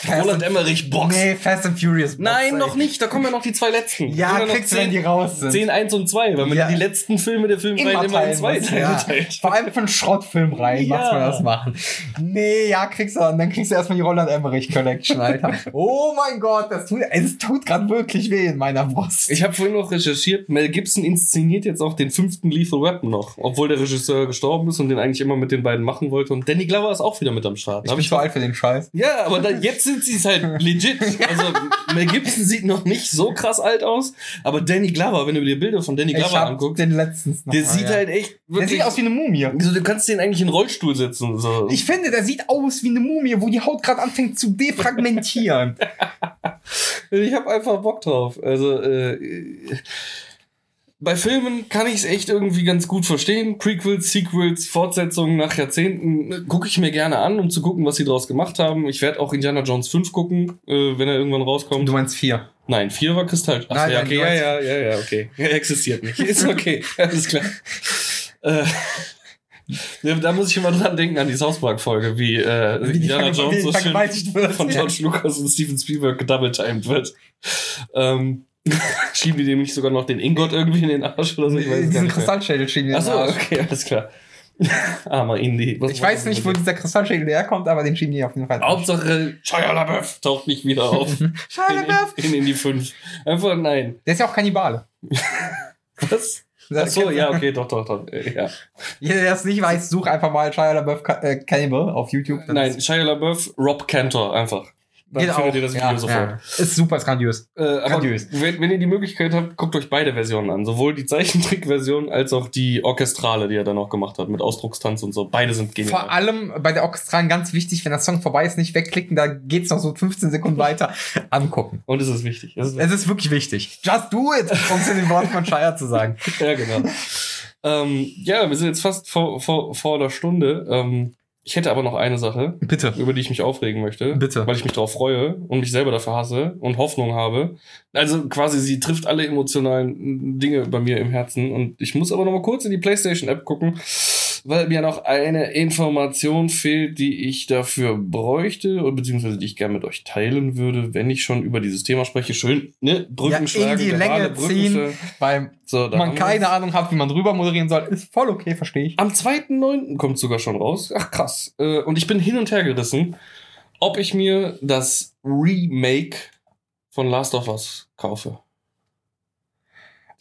Roland Emmerich Box. Nee, Fast and Furious Box. Nein, noch nicht. Da kommen ja noch die zwei letzten. Ja, kriegst du, wenn die raus sind. 10, 1 und 2, weil man Ja. die letzten Filme der Filmreihe immer, in teilen zwei muss, Teile ja. teilt. Vor allem für einen Schrottfilm rein, Ja. was man das machen. Nee, ja, kriegst du, und dann kriegst du erstmal die Roland Emmerich Collection, Alter. oh mein Gott, das tut, es tut gerade wirklich weh in meiner Brust. Ich habe vorhin noch recherchiert, Mel Gibson inszeniert jetzt auch den fünften Lethal Weapon noch, obwohl der Regisseur gestorben ist und den eigentlich immer mit den beiden machen wollte. Und Danny Glover ist auch wieder mit am Start. ich Hab bin zu alt für den Scheiß. Ja, aber jetzt sind sie es halt legit. Also Mel Gibson sieht noch nicht so krass alt aus, aber Danny Glover, wenn du dir Bilder von Danny Glover anguckst, den letztens noch der mal, sieht ja. halt echt Der wirklich sieht aus wie eine Mumie. so, du kannst den eigentlich in den Rollstuhl setzen. So. Ich finde, der sieht aus wie eine Mumie, wo die Haut gerade anfängt zu defragmentieren. Ich habe einfach Bock drauf. Also äh, bei Filmen kann ich es echt irgendwie ganz gut verstehen. Prequels, Sequels, Fortsetzungen nach Jahrzehnten gucke ich mir gerne an, um zu gucken, was sie draus gemacht haben. Ich werde auch Indiana Jones 5 gucken, äh, wenn er irgendwann rauskommt. du meinst vier. Nein, 4 war Kristall. Ach, Nein, ja, nein, okay, du ja, ja, ja, ja, okay. Er existiert nicht. Ist okay, alles klar. äh, ja, da muss ich immer dran denken an die South Park-Folge, wie, äh, Wie Indiana Jones so schön wird. von George Lucas und Steven Spielberg gedoubletimed wird. Ähm, schieben die dem nicht sogar noch den Ingot irgendwie in den Arsch oder so? Ich weiß Diesen. Kristallschädel schieben die in den Achso, Arsch. okay, alles klar. Armer Indie. Was Ich weiß nicht, wo dieser Kristallschädel herkommt, aber den schieben die auf jeden Fall. Hauptsache, Shia LaBeouf taucht nicht wieder auf. Shia in, LaBeouf. in, in, in die 5. Einfach nein. Der ist ja auch Kannibale. Was? Kennst du. ja, okay, doch, doch, doch. äh, Ja. Jeder, der es nicht weiß, such einfach mal Shia LaBeouf äh, Cannibal auf YouTube. Das Nein, Shia LaBeouf, Rob Cantor, einfach. Dann Geht findet auch. ihr das Video ja, sofort. Ja. Ist super, ist grandios. Äh, Grandios. wenn, wenn ihr die Möglichkeit habt, guckt euch beide Versionen an. Sowohl die Zeichentrickversion als auch die Orchestrale, die er dann auch gemacht hat, mit Ausdruckstanz und so. Beide sind genial. Vor allem bei der Orchestralen ganz wichtig, wenn der Song vorbei ist, nicht wegklicken, da geht's noch so 15 Sekunden weiter. Angucken. und es ist wichtig. Es ist Es ist wirklich wichtig. Just do it, um es in den Worten von Shire zu sagen. ja, genau. ähm, ja, wir sind jetzt fast vor, vor, vor der Stunde. Ähm, ich hätte aber noch eine Sache, Bitte. über die ich mich aufregen möchte. Bitte. Weil ich mich darauf freue und mich selber dafür hasse und Hoffnung habe. Also quasi, sie trifft alle emotionalen Dinge bei mir im Herzen. Und ich muss aber noch mal kurz in die PlayStation-App gucken, weil mir noch eine Information fehlt, die ich dafür bräuchte, oder beziehungsweise die ich gerne mit euch teilen würde, wenn ich schon über dieses Thema spreche. Schön, ne? Brücken Ja, in die Länge ziehen, weil So, da man keine. Ahnung hat, wie man drüber moderieren soll. Ist voll okay, verstehe ich. Am 2.9. kommt sogar schon raus. Ach krass. Äh, Und ich bin hin und her gerissen, ob ich mir das Remake von Last of Us kaufe.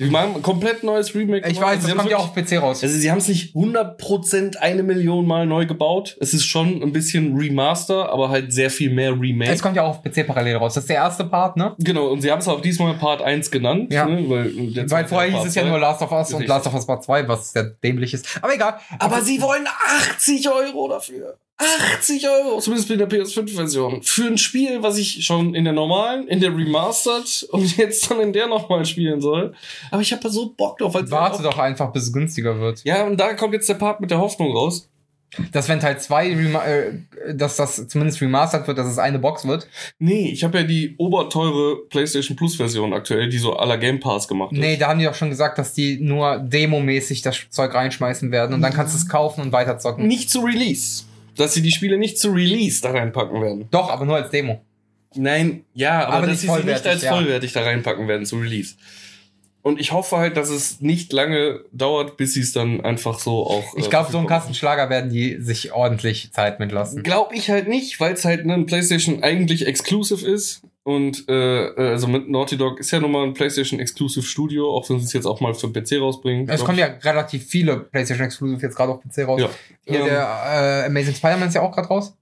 Die machen ein komplett neues Remake. Ich weiß, das kommt ja auch auf PC raus. Also sie haben es nicht 100% eine Million Mal neu gebaut. Es ist schon ein bisschen Remaster, aber halt sehr viel mehr Remake. Es kommt ja auch auf PC parallel raus. Das ist der erste Part, ne? genau, und sie haben es auch diesmal Part 1 genannt. Ja. Ne, weil der Weil vorher hieß es ja nur Last of Us und. Last of Us Part 2, was sehr dämlich ist. Aber egal. Aber sie wollen 80 Euro dafür. 80 Euro, zumindest in der PS5-Version. Für ein Spiel, was ich schon in der normalen, in der Remastered und jetzt dann in der nochmal spielen soll. Aber ich habe da so Bock drauf. Weil Warte doch einfach, bis es günstiger wird. Ja, und da kommt jetzt der Part mit der Hoffnung raus. Dass wenn Teil 2, äh, dass das zumindest remastered wird, dass es eine Box wird. Nee, ich habe ja die oberteure PlayStation Plus Version aktuell, die so la Game Pass gemacht Nee, da haben die auch schon gesagt, dass die nur demomäßig das Zeug reinschmeißen werden und dann kannst du es kaufen und weiterzocken. Nicht zu Release. Dass sie die Spiele nicht zu Release da reinpacken werden. Doch, aber nur als Demo. Nein, ja, aber, Aber dass sie sie nicht als ja. vollwertig da reinpacken werden zu Release. Und ich hoffe halt, dass es nicht lange dauert, bis sie es dann einfach so auch. Ich glaube, so ein Kassenschlager werden die sich ordentlich Zeit mitlassen. Glaube ich halt nicht, weil es halt ne, ein PlayStation eigentlich exclusive ist. Und äh, äh, also mit Naughty Dog ist ja nun mal ein PlayStation Exclusive Studio, auch wenn sie es jetzt auch mal für PC rausbringen. Es kommen ich. ja relativ viele PlayStation Exclusive jetzt gerade auf PC raus. Ja. Hier Ähm, der äh, Amazing Spider-Man ist ja auch gerade raus.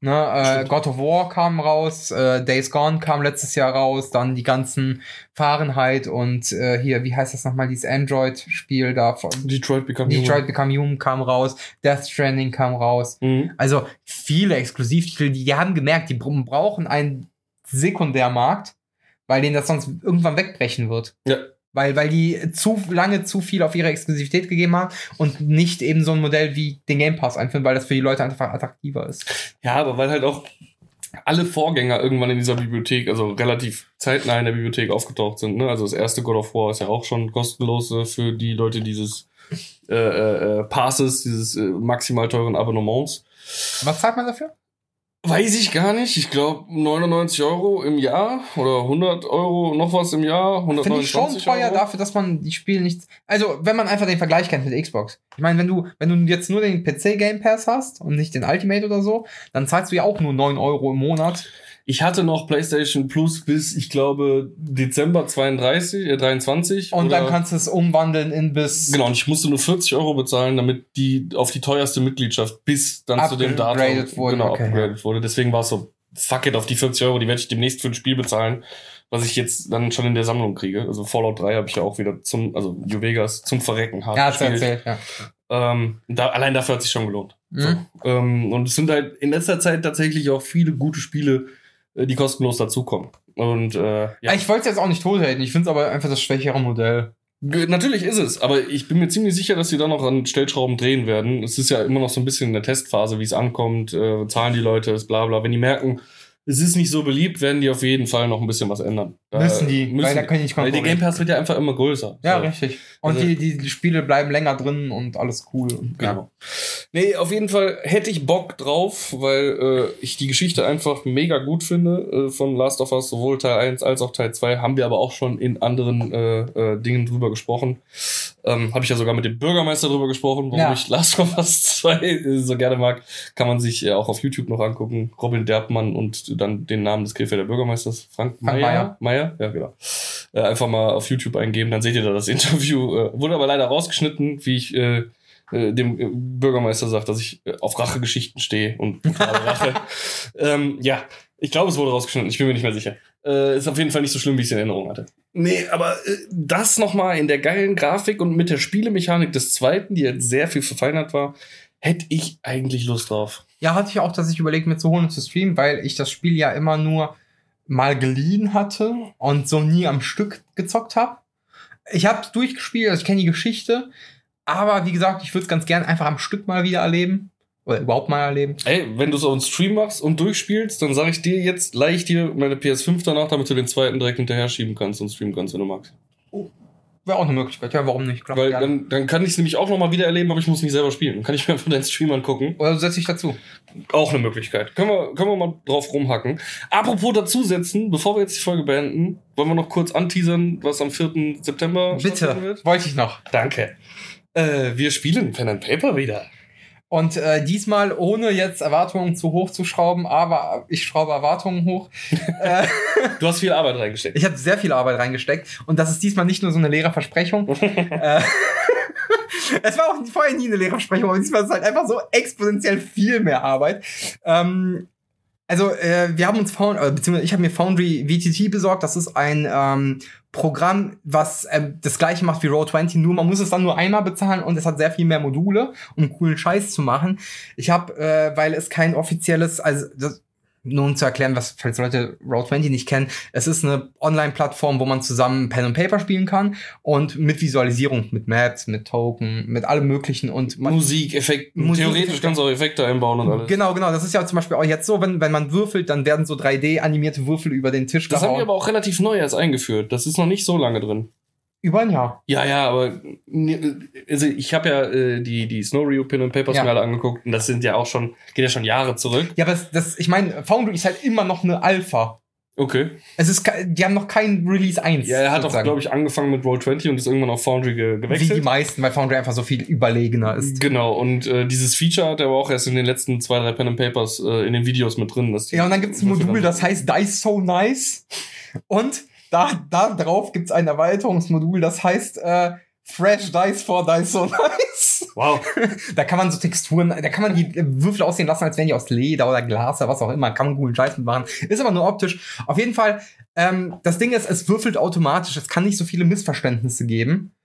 Ne, äh. God of War kam raus, äh, Days Gone kam letztes Jahr raus, dann die ganzen Fahrenheit und äh, hier, wie heißt das nochmal, dieses Android-Spiel da von Detroit Become Detroit Become Human kam raus, Death Stranding kam raus. Human. Mhm. Also viele Exklusivtitel, die, die haben gemerkt, die br- brauchen einen Sekundärmarkt, weil denen das sonst irgendwann wegbrechen wird. Ja. Weil, weil die zu lange zu viel auf ihre Exklusivität gegeben haben und nicht eben so ein Modell wie den Game Pass einführen, weil das für die Leute einfach attraktiver ist. Ja, aber weil halt auch alle Vorgänger irgendwann in dieser Bibliothek, also relativ zeitnah in der Bibliothek aufgetaucht sind. Ne? Also das erste God of War ist ja auch schon kostenlos äh, für die Leute dieses äh, äh, äh, Passes, dieses äh, maximal teuren Abonnements. Was zahlt man dafür? Weiß ich gar nicht. Ich glaube 99 Euro im Jahr oder 100 Euro noch was im Jahr. Finde ich 129 schon teuer Euro. dafür, dass man die Spiele nicht. Also, wenn man einfach den Vergleich kennt mit Xbox. Ich meine, wenn du, wenn du jetzt nur den PC Game Pass hast und nicht den Ultimate oder so, dann zahlst du ja auch nur 9 Euro im Monat. Ich hatte noch PlayStation Plus bis, ich glaube, Dezember 32, äh, 23. Und dann kannst du es umwandeln in bis Genau, und ich musste nur 40 Euro bezahlen, damit die auf die teuerste Mitgliedschaft bis dann zu dem Datum Upgraded wurde, genau, okay, upgraded wurde. Deswegen war es so, fuck it, auf die 40 Euro, die werde ich demnächst für ein Spiel bezahlen, was ich jetzt dann schon in der Sammlung kriege. Also Fallout 3 habe ich ja auch wieder zum, also New Vegas zum Verrecken hart Ja, hast gespielt. erzählt, ja. Ähm, da, allein dafür hat sich schon gelohnt. Mhm. Ähm, und es sind halt in letzter Zeit tatsächlich auch viele gute Spiele, die kostenlos dazukommen. Und äh, ja. Ich wollte es jetzt auch nicht tothalten, ich finde es aber einfach das schwächere Modell. Natürlich ist es, aber ich bin mir ziemlich sicher, dass sie da noch an Stellschrauben drehen werden. Es ist ja immer noch so ein bisschen in der Testphase, wie es ankommt, äh, zahlen die Leute, ist bla bla. Wenn die merken, es ist nicht so beliebt, werden die auf jeden Fall noch ein bisschen was ändern. Da müssen die, weil da können die nicht Weil der Game. Pass wird ja einfach immer größer. Ja, So. richtig. Und Also- die, die, Spiele bleiben länger drin und alles cool. Und, Genau. Nee, auf jeden Fall hätte ich Bock drauf, weil äh, ich die Geschichte einfach mega gut finde äh, von Last of Us, sowohl Teil 1 als auch Teil 2. Haben wir aber auch schon in anderen äh, äh, Dingen drüber gesprochen. Ähm, Habe ich ja sogar mit dem Bürgermeister drüber gesprochen, warum Ja. ich Last of Us 2 äh, so gerne mag. Kann man sich äh, auch auf YouTube noch angucken. Robin Derbmann und dann den Namen des Krefelder Bürgermeisters, Frank, Frank Meyer. Meyer, ja genau. Einfach mal auf YouTube eingeben, dann seht ihr da das Interview. Äh, wurde aber leider rausgeschnitten, wie ich äh, äh, dem äh, Bürgermeister sagt, dass ich auf Rachegeschichten stehe und Rache. ähm, ja, ich glaube, es wurde rausgeschnitten. Ich bin mir nicht mehr sicher. Äh, ist auf jeden Fall nicht so schlimm, wie ich es in Erinnerung hatte. Nee, aber äh, das nochmal in der geilen Grafik und mit der Spielemechanik des zweiten, die jetzt sehr viel verfeinert war, hätte ich eigentlich Lust drauf. Ja, hatte ich auch, dass ich überlegt, mir zu holen und zu streamen, weil ich das Spiel ja immer nur mal geliehen hatte und so nie am Stück gezockt habe. Ich habe es durchgespielt, also ich kenne die Geschichte, aber wie gesagt, ich würde es ganz gern einfach am Stück mal wieder erleben oder überhaupt mal erleben. Ey, wenn du so einen Stream machst und durchspielst, dann sage ich dir jetzt, leih ich dir meine PS5 danach, damit du den zweiten direkt hinterher schieben kannst und streamen kannst, wenn du magst. Wäre auch eine Möglichkeit. Ja, warum nicht? Klar, Weil gerne. dann, dann kann ich es nämlich auch nochmal wieder erleben, aber ich muss nicht selber spielen. Dann kann ich mir einfach deinen Stream angucken. oder setze ich dazu. Auch eine Möglichkeit. Können wir, können wir mal drauf rumhacken. Apropos dazusetzen, bevor wir jetzt die Folge beenden, wollen wir noch kurz anteasern, was am 4. September Bitte, wird? wollte ich noch. Danke. Äh, wir spielen Pen and Paper wieder. Und äh, diesmal ohne jetzt Erwartungen zu hoch zu schrauben, aber ich schraube Erwartungen hoch. äh, Du hast viel Arbeit reingesteckt. ich habe sehr viel Arbeit reingesteckt und das ist diesmal nicht nur so eine leere Versprechung. äh, es war auch vorher nie eine leere Versprechung, aber diesmal ist es halt einfach so exponentiell viel mehr Arbeit. Ähm, also äh, wir haben uns Found, äh, beziehungsweise ich habe mir Foundry VTT besorgt. Das ist ein ähm, Programm, was ähm, das gleiche macht wie Roll20, nur man muss es dann nur einmal bezahlen und es hat sehr viel mehr Module, um coolen Scheiß zu machen. Ich habe, äh, weil es kein offizielles, also das, nur um zu erklären, was, falls Leute Roll20 nicht kennen, es ist eine Online-Plattform, wo man zusammen Pen und Paper spielen kann und mit Visualisierung, mit Maps, mit Token, mit allem möglichen und man, Musik, Effekte. Musik- Theoretisch kannst du auch Effekte einbauen und alles. Genau, genau. Das ist ja zum Beispiel auch jetzt so, wenn, wenn man würfelt, dann werden so 3D-animierte Würfel über den Tisch Das haben gehauen. aber auch relativ neu erst eingeführt. Das ist noch nicht so lange drin. Über ein Jahr. Ja, ja, aber also ich habe ja äh, die, die Snow Rio Pin and Papers Ja. mir alle angeguckt und das sind ja auch schon, geht ja schon Jahre zurück. Ja, aber das, das, ich meine, Foundry ist halt immer noch eine Alpha. Okay. Es ist, die haben noch kein Release 1. Ja, er hat auch, sozusagen. glaube ich, angefangen mit Roll20 und ist irgendwann auf Foundry ge Wie die gewechselt. meisten, weil Foundry einfach so viel überlegener ist. Genau, und äh, dieses Feature hat er aber auch erst in den letzten zwei, drei Pen and Papers äh, in den Videos mit drin. Dass die- Ja, und dann gibt es ein Modul, das heißt Dice So Nice. Und da, da drauf gibt es ein Erweiterungsmodul, das heißt äh, Fresh Dice for Dice So Nice. Wow. Da kann man so Texturen, da kann man die Würfel aussehen lassen, als wären die aus Leder oder Glas oder was auch immer. Kann man coolen Scheiß mitmachen. Ist aber nur optisch. Auf jeden Fall, ähm, das Ding ist, es würfelt automatisch. Es kann nicht so viele Missverständnisse geben.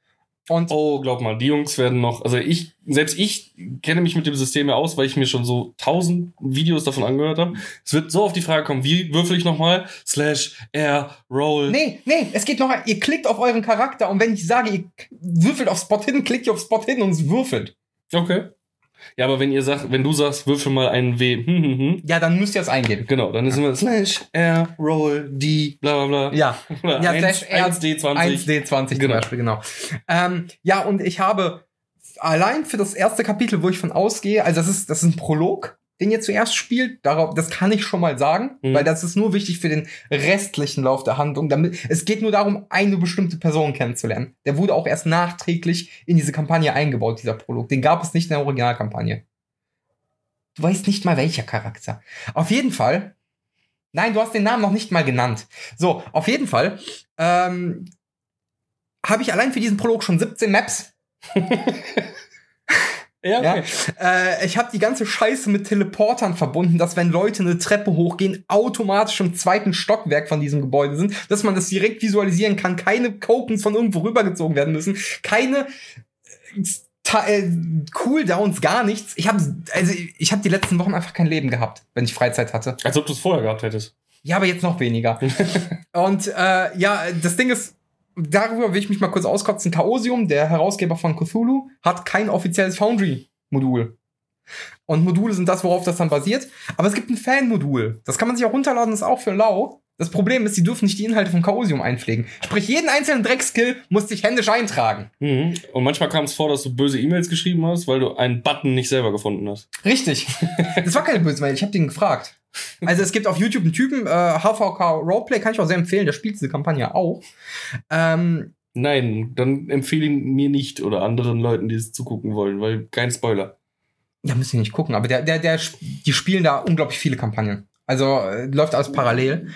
Und Oh, glaub mal, die Jungs werden noch, also ich, selbst ich kenne mich mit dem System ja aus, weil ich mir schon so tausend Videos davon angehört habe. Es wird so auf die Frage kommen, wie würfel ich nochmal? Slash, R, Roll. Nee, nee, es geht noch, ihr klickt auf euren Charakter und wenn ich sage, ihr würfelt auf Spot hin, klickt ihr auf Spot hin und es würfelt. Okay. Ja, aber wenn ihr sagt, wenn du sagst, würfel mal einen W, hm, hm, hm, Ja, dann müsst ihr es eingeben. genau, dann ist immer Slash, R, Roll, D, bla, bla, bla. Ja, Oder ja, 1, Slash R 1D20. 1D20 zum Genau. Beispiel, genau. Ähm, ja, und ich habe allein für das erste Kapitel, wo ich von ausgehe, also das ist, das ist ein Prolog, den ihr zuerst spielt, darauf, das kann ich schon mal sagen, Mhm. weil das ist nur wichtig für den restlichen Lauf der Handlung. Damit, es geht nur darum, eine bestimmte Person kennenzulernen. Der wurde auch erst nachträglich in diese Kampagne eingebaut, dieser Prolog. Den gab es nicht in der Originalkampagne. Du weißt nicht mal welcher Charakter. Auf jeden Fall. Nein, du hast den Namen noch nicht mal genannt. So, auf jeden Fall ähm, habe ich allein für diesen Prolog schon 17 Maps. Ja, Ja. okay. Äh, ich habe die ganze Scheiße mit Teleportern verbunden, dass wenn Leute eine Treppe hochgehen, automatisch im zweiten Stockwerk von diesem Gebäude sind, dass man das direkt visualisieren kann, keine Tokens von irgendwo rübergezogen werden müssen, keine äh, Ta- äh, Cooldowns, gar nichts. Ich habe also ich habe die letzten Wochen einfach kein Leben gehabt, wenn ich Freizeit hatte. Als ob du es vorher gehabt hättest. Ja, aber jetzt noch weniger. Und äh, ja, das Ding ist, darüber will ich mich mal kurz auskotzen. Chaosium, der Herausgeber von Cthulhu, hat kein offizielles Foundry-Modul. Und Module sind das, worauf das dann basiert. Aber es gibt ein Fan-Modul. Das kann man sich auch runterladen, das ist auch für lau. Das Problem ist, sie dürfen nicht die Inhalte von Chaosium einpflegen. Sprich, jeden einzelnen Dreckskill muss dich händisch eintragen. Mhm. Und manchmal kam es vor, dass du böse E-Mails geschrieben hast, weil du einen Button nicht selber gefunden hast. Richtig. Das war keine böse Mail, ich habe den gefragt. Also es gibt auf YouTube einen Typen, äh, HVK Roleplay, kann ich auch sehr empfehlen, der spielt diese Kampagne auch. Ähm, Nein, dann empfehle ihn mir nicht oder anderen Leuten, die es zugucken wollen, weil kein Spoiler. ja, müssen wir nicht gucken, aber der, der, der, die spielen da unglaublich viele Kampagnen. Also äh, läuft alles parallel.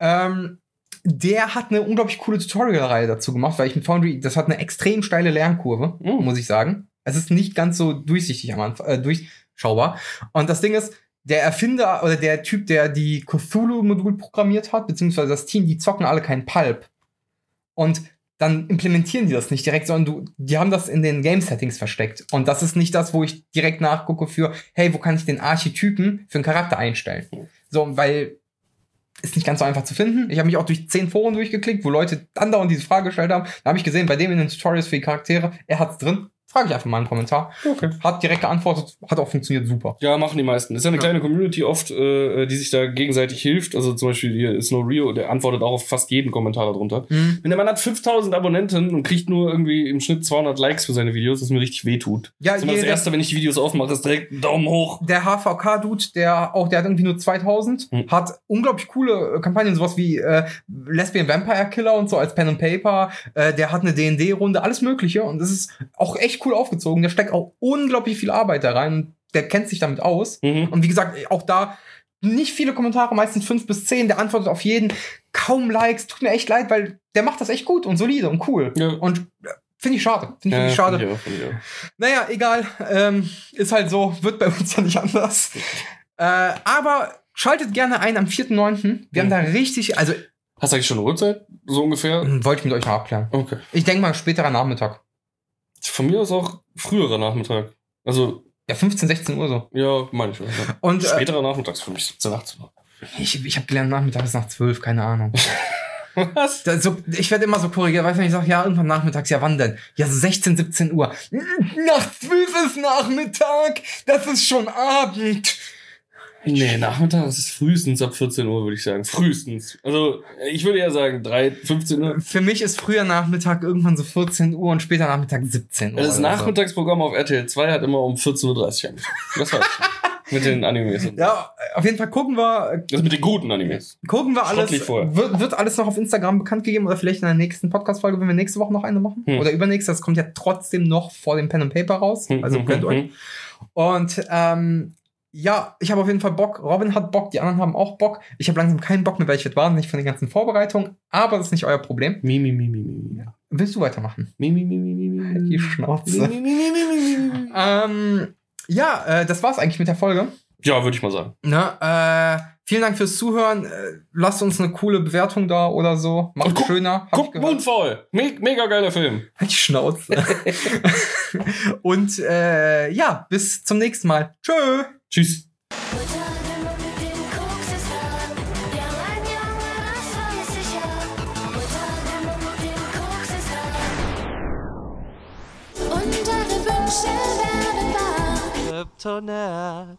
Ähm, der hat eine unglaublich coole Tutorial-Reihe dazu gemacht, weil ich mit Foundry, das hat eine extrem steile Lernkurve, Mhm. muss ich sagen. Es ist nicht ganz so durchsichtig am Anfang, äh, durchschaubar. Und das Ding ist, der Erfinder oder der Typ, der die Cthulhu-Modul programmiert hat, beziehungsweise das Team, die zocken alle kein Pulp. Und dann implementieren die das nicht direkt, sondern du, die haben das in den Game-Settings versteckt. Und das ist nicht das, wo ich direkt nachgucke für, hey, wo kann ich den Archetypen für einen Charakter einstellen? So, weil ist nicht ganz so einfach zu finden. Ich habe mich auch durch zehn Foren durchgeklickt, wo Leute andauernd diese Frage gestellt haben. Da habe ich gesehen, bei dem in den Tutorials für die Charaktere, er hat's drin. Frage ich einfach mal einen Kommentar. Okay. Hat direkt geantwortet, hat auch funktioniert super. Ja, machen die meisten. Ist ja eine Ja. kleine Community oft, äh, die sich da gegenseitig hilft. Also zum Beispiel hier ist No Rio, der antwortet auch auf fast jeden Kommentar darunter. Mhm. Wenn der Mann hat 5000 Abonnenten und kriegt nur irgendwie im Schnitt 200 Likes für seine Videos, das mir richtig wehtut. Ja, das ist immer das Erste, wenn ich die Videos aufmache, ist direkt ein Daumen hoch. Der HVK-Dude, der auch, der hat irgendwie nur 2000, Hm. hat unglaublich coole äh, Kampagnen, sowas wie äh, Lesbian Vampire Killer und so als Pen and Paper. Äh, der hat eine D&D-Runde, alles Mögliche und das ist auch echt cool aufgezogen. Der steckt auch unglaublich viel Arbeit da rein. Der kennt sich damit aus. Mhm. Und wie gesagt, auch da nicht viele Kommentare, meistens fünf bis zehn. Der antwortet auf jeden. Kaum Likes. Tut mir echt leid, weil der macht das echt gut und solide und cool. Ja. Und äh, finde ich schade. Finde ich Ja, wirklich schade. find ich auch, find ich auch. Naja, egal. Ähm, ist halt so. Wird bei uns ja nicht anders. äh, aber schaltet gerne ein am 4.9. Wir haben Mhm. da richtig, also Hast du eigentlich schon eine Uhrzeit? So ungefähr? hm, wollte ich mit euch mal abklären. Okay. Ich denke mal späterer Nachmittag. Von mir aus auch früherer Nachmittag. Also, Ja, 15, 16 Uhr so. ja, meine ich. Ja. Und äh, Späterer Nachmittags für mich, 17, 18 Uhr. Ich, ich habe gelernt, nachmittags nach zwölf, keine Ahnung. Was? Da, so, ich werde immer so korrigiert, weißt du, wenn ich sage, ja, irgendwann nachmittags, ja, wann denn? Ja, so 16, 17 Uhr. Nach 12 ist Nachmittag, das ist schon Abend. Nee, Nachmittag ist frühestens ab 14 Uhr, würde ich sagen. Frühestens. Also, ich würde ja sagen, 3, 15 Uhr. Für mich ist früher Nachmittag irgendwann so 14 Uhr und später Nachmittag 17 Uhr. Das Nachmittagsprogramm auf RTL 2 hat immer um 14.30 Uhr angefangen. Das ich. Mit den Animes. So. Ja, auf jeden Fall gucken wir. Das mit den guten Animes. Gucken wir alles. Wird, wird alles noch auf Instagram bekannt gegeben oder vielleicht in der nächsten Podcast-Folge, wenn wir nächste Woche noch eine machen? Hm. Oder übernächste. Das kommt ja trotzdem noch vor dem Pen and Paper raus. Hm, Also hm, könnt hm, euch. hm. Und ähm, ja, ich habe auf jeden Fall Bock. Robin hat Bock, die anderen haben auch Bock. Ich habe langsam keinen Bock mehr, weil ich werde wahnsinnig von den ganzen Vorbereitungen. Aber das ist nicht euer Problem. Mi, mi, mi, mi, mi. Willst du weitermachen? Mi, mi, mi, mi, mi, mi. Die Schnauze. Mi, mi, mi, mi, mi, mi. Ähm, ja, äh, das war's eigentlich mit der Folge. Ja, würde ich mal sagen. Na, äh, vielen Dank fürs Zuhören. Äh, lasst uns eine coole Bewertung da oder so. Macht Und guck- schöner. Hab ich Guck, gehört. Moonfall. Me mega geiler Film. Halt die Schnauze. Und äh, ja, bis zum nächsten Mal. Tschö. Tschüss. Ich Wünsche werden wahr. Kryptonat.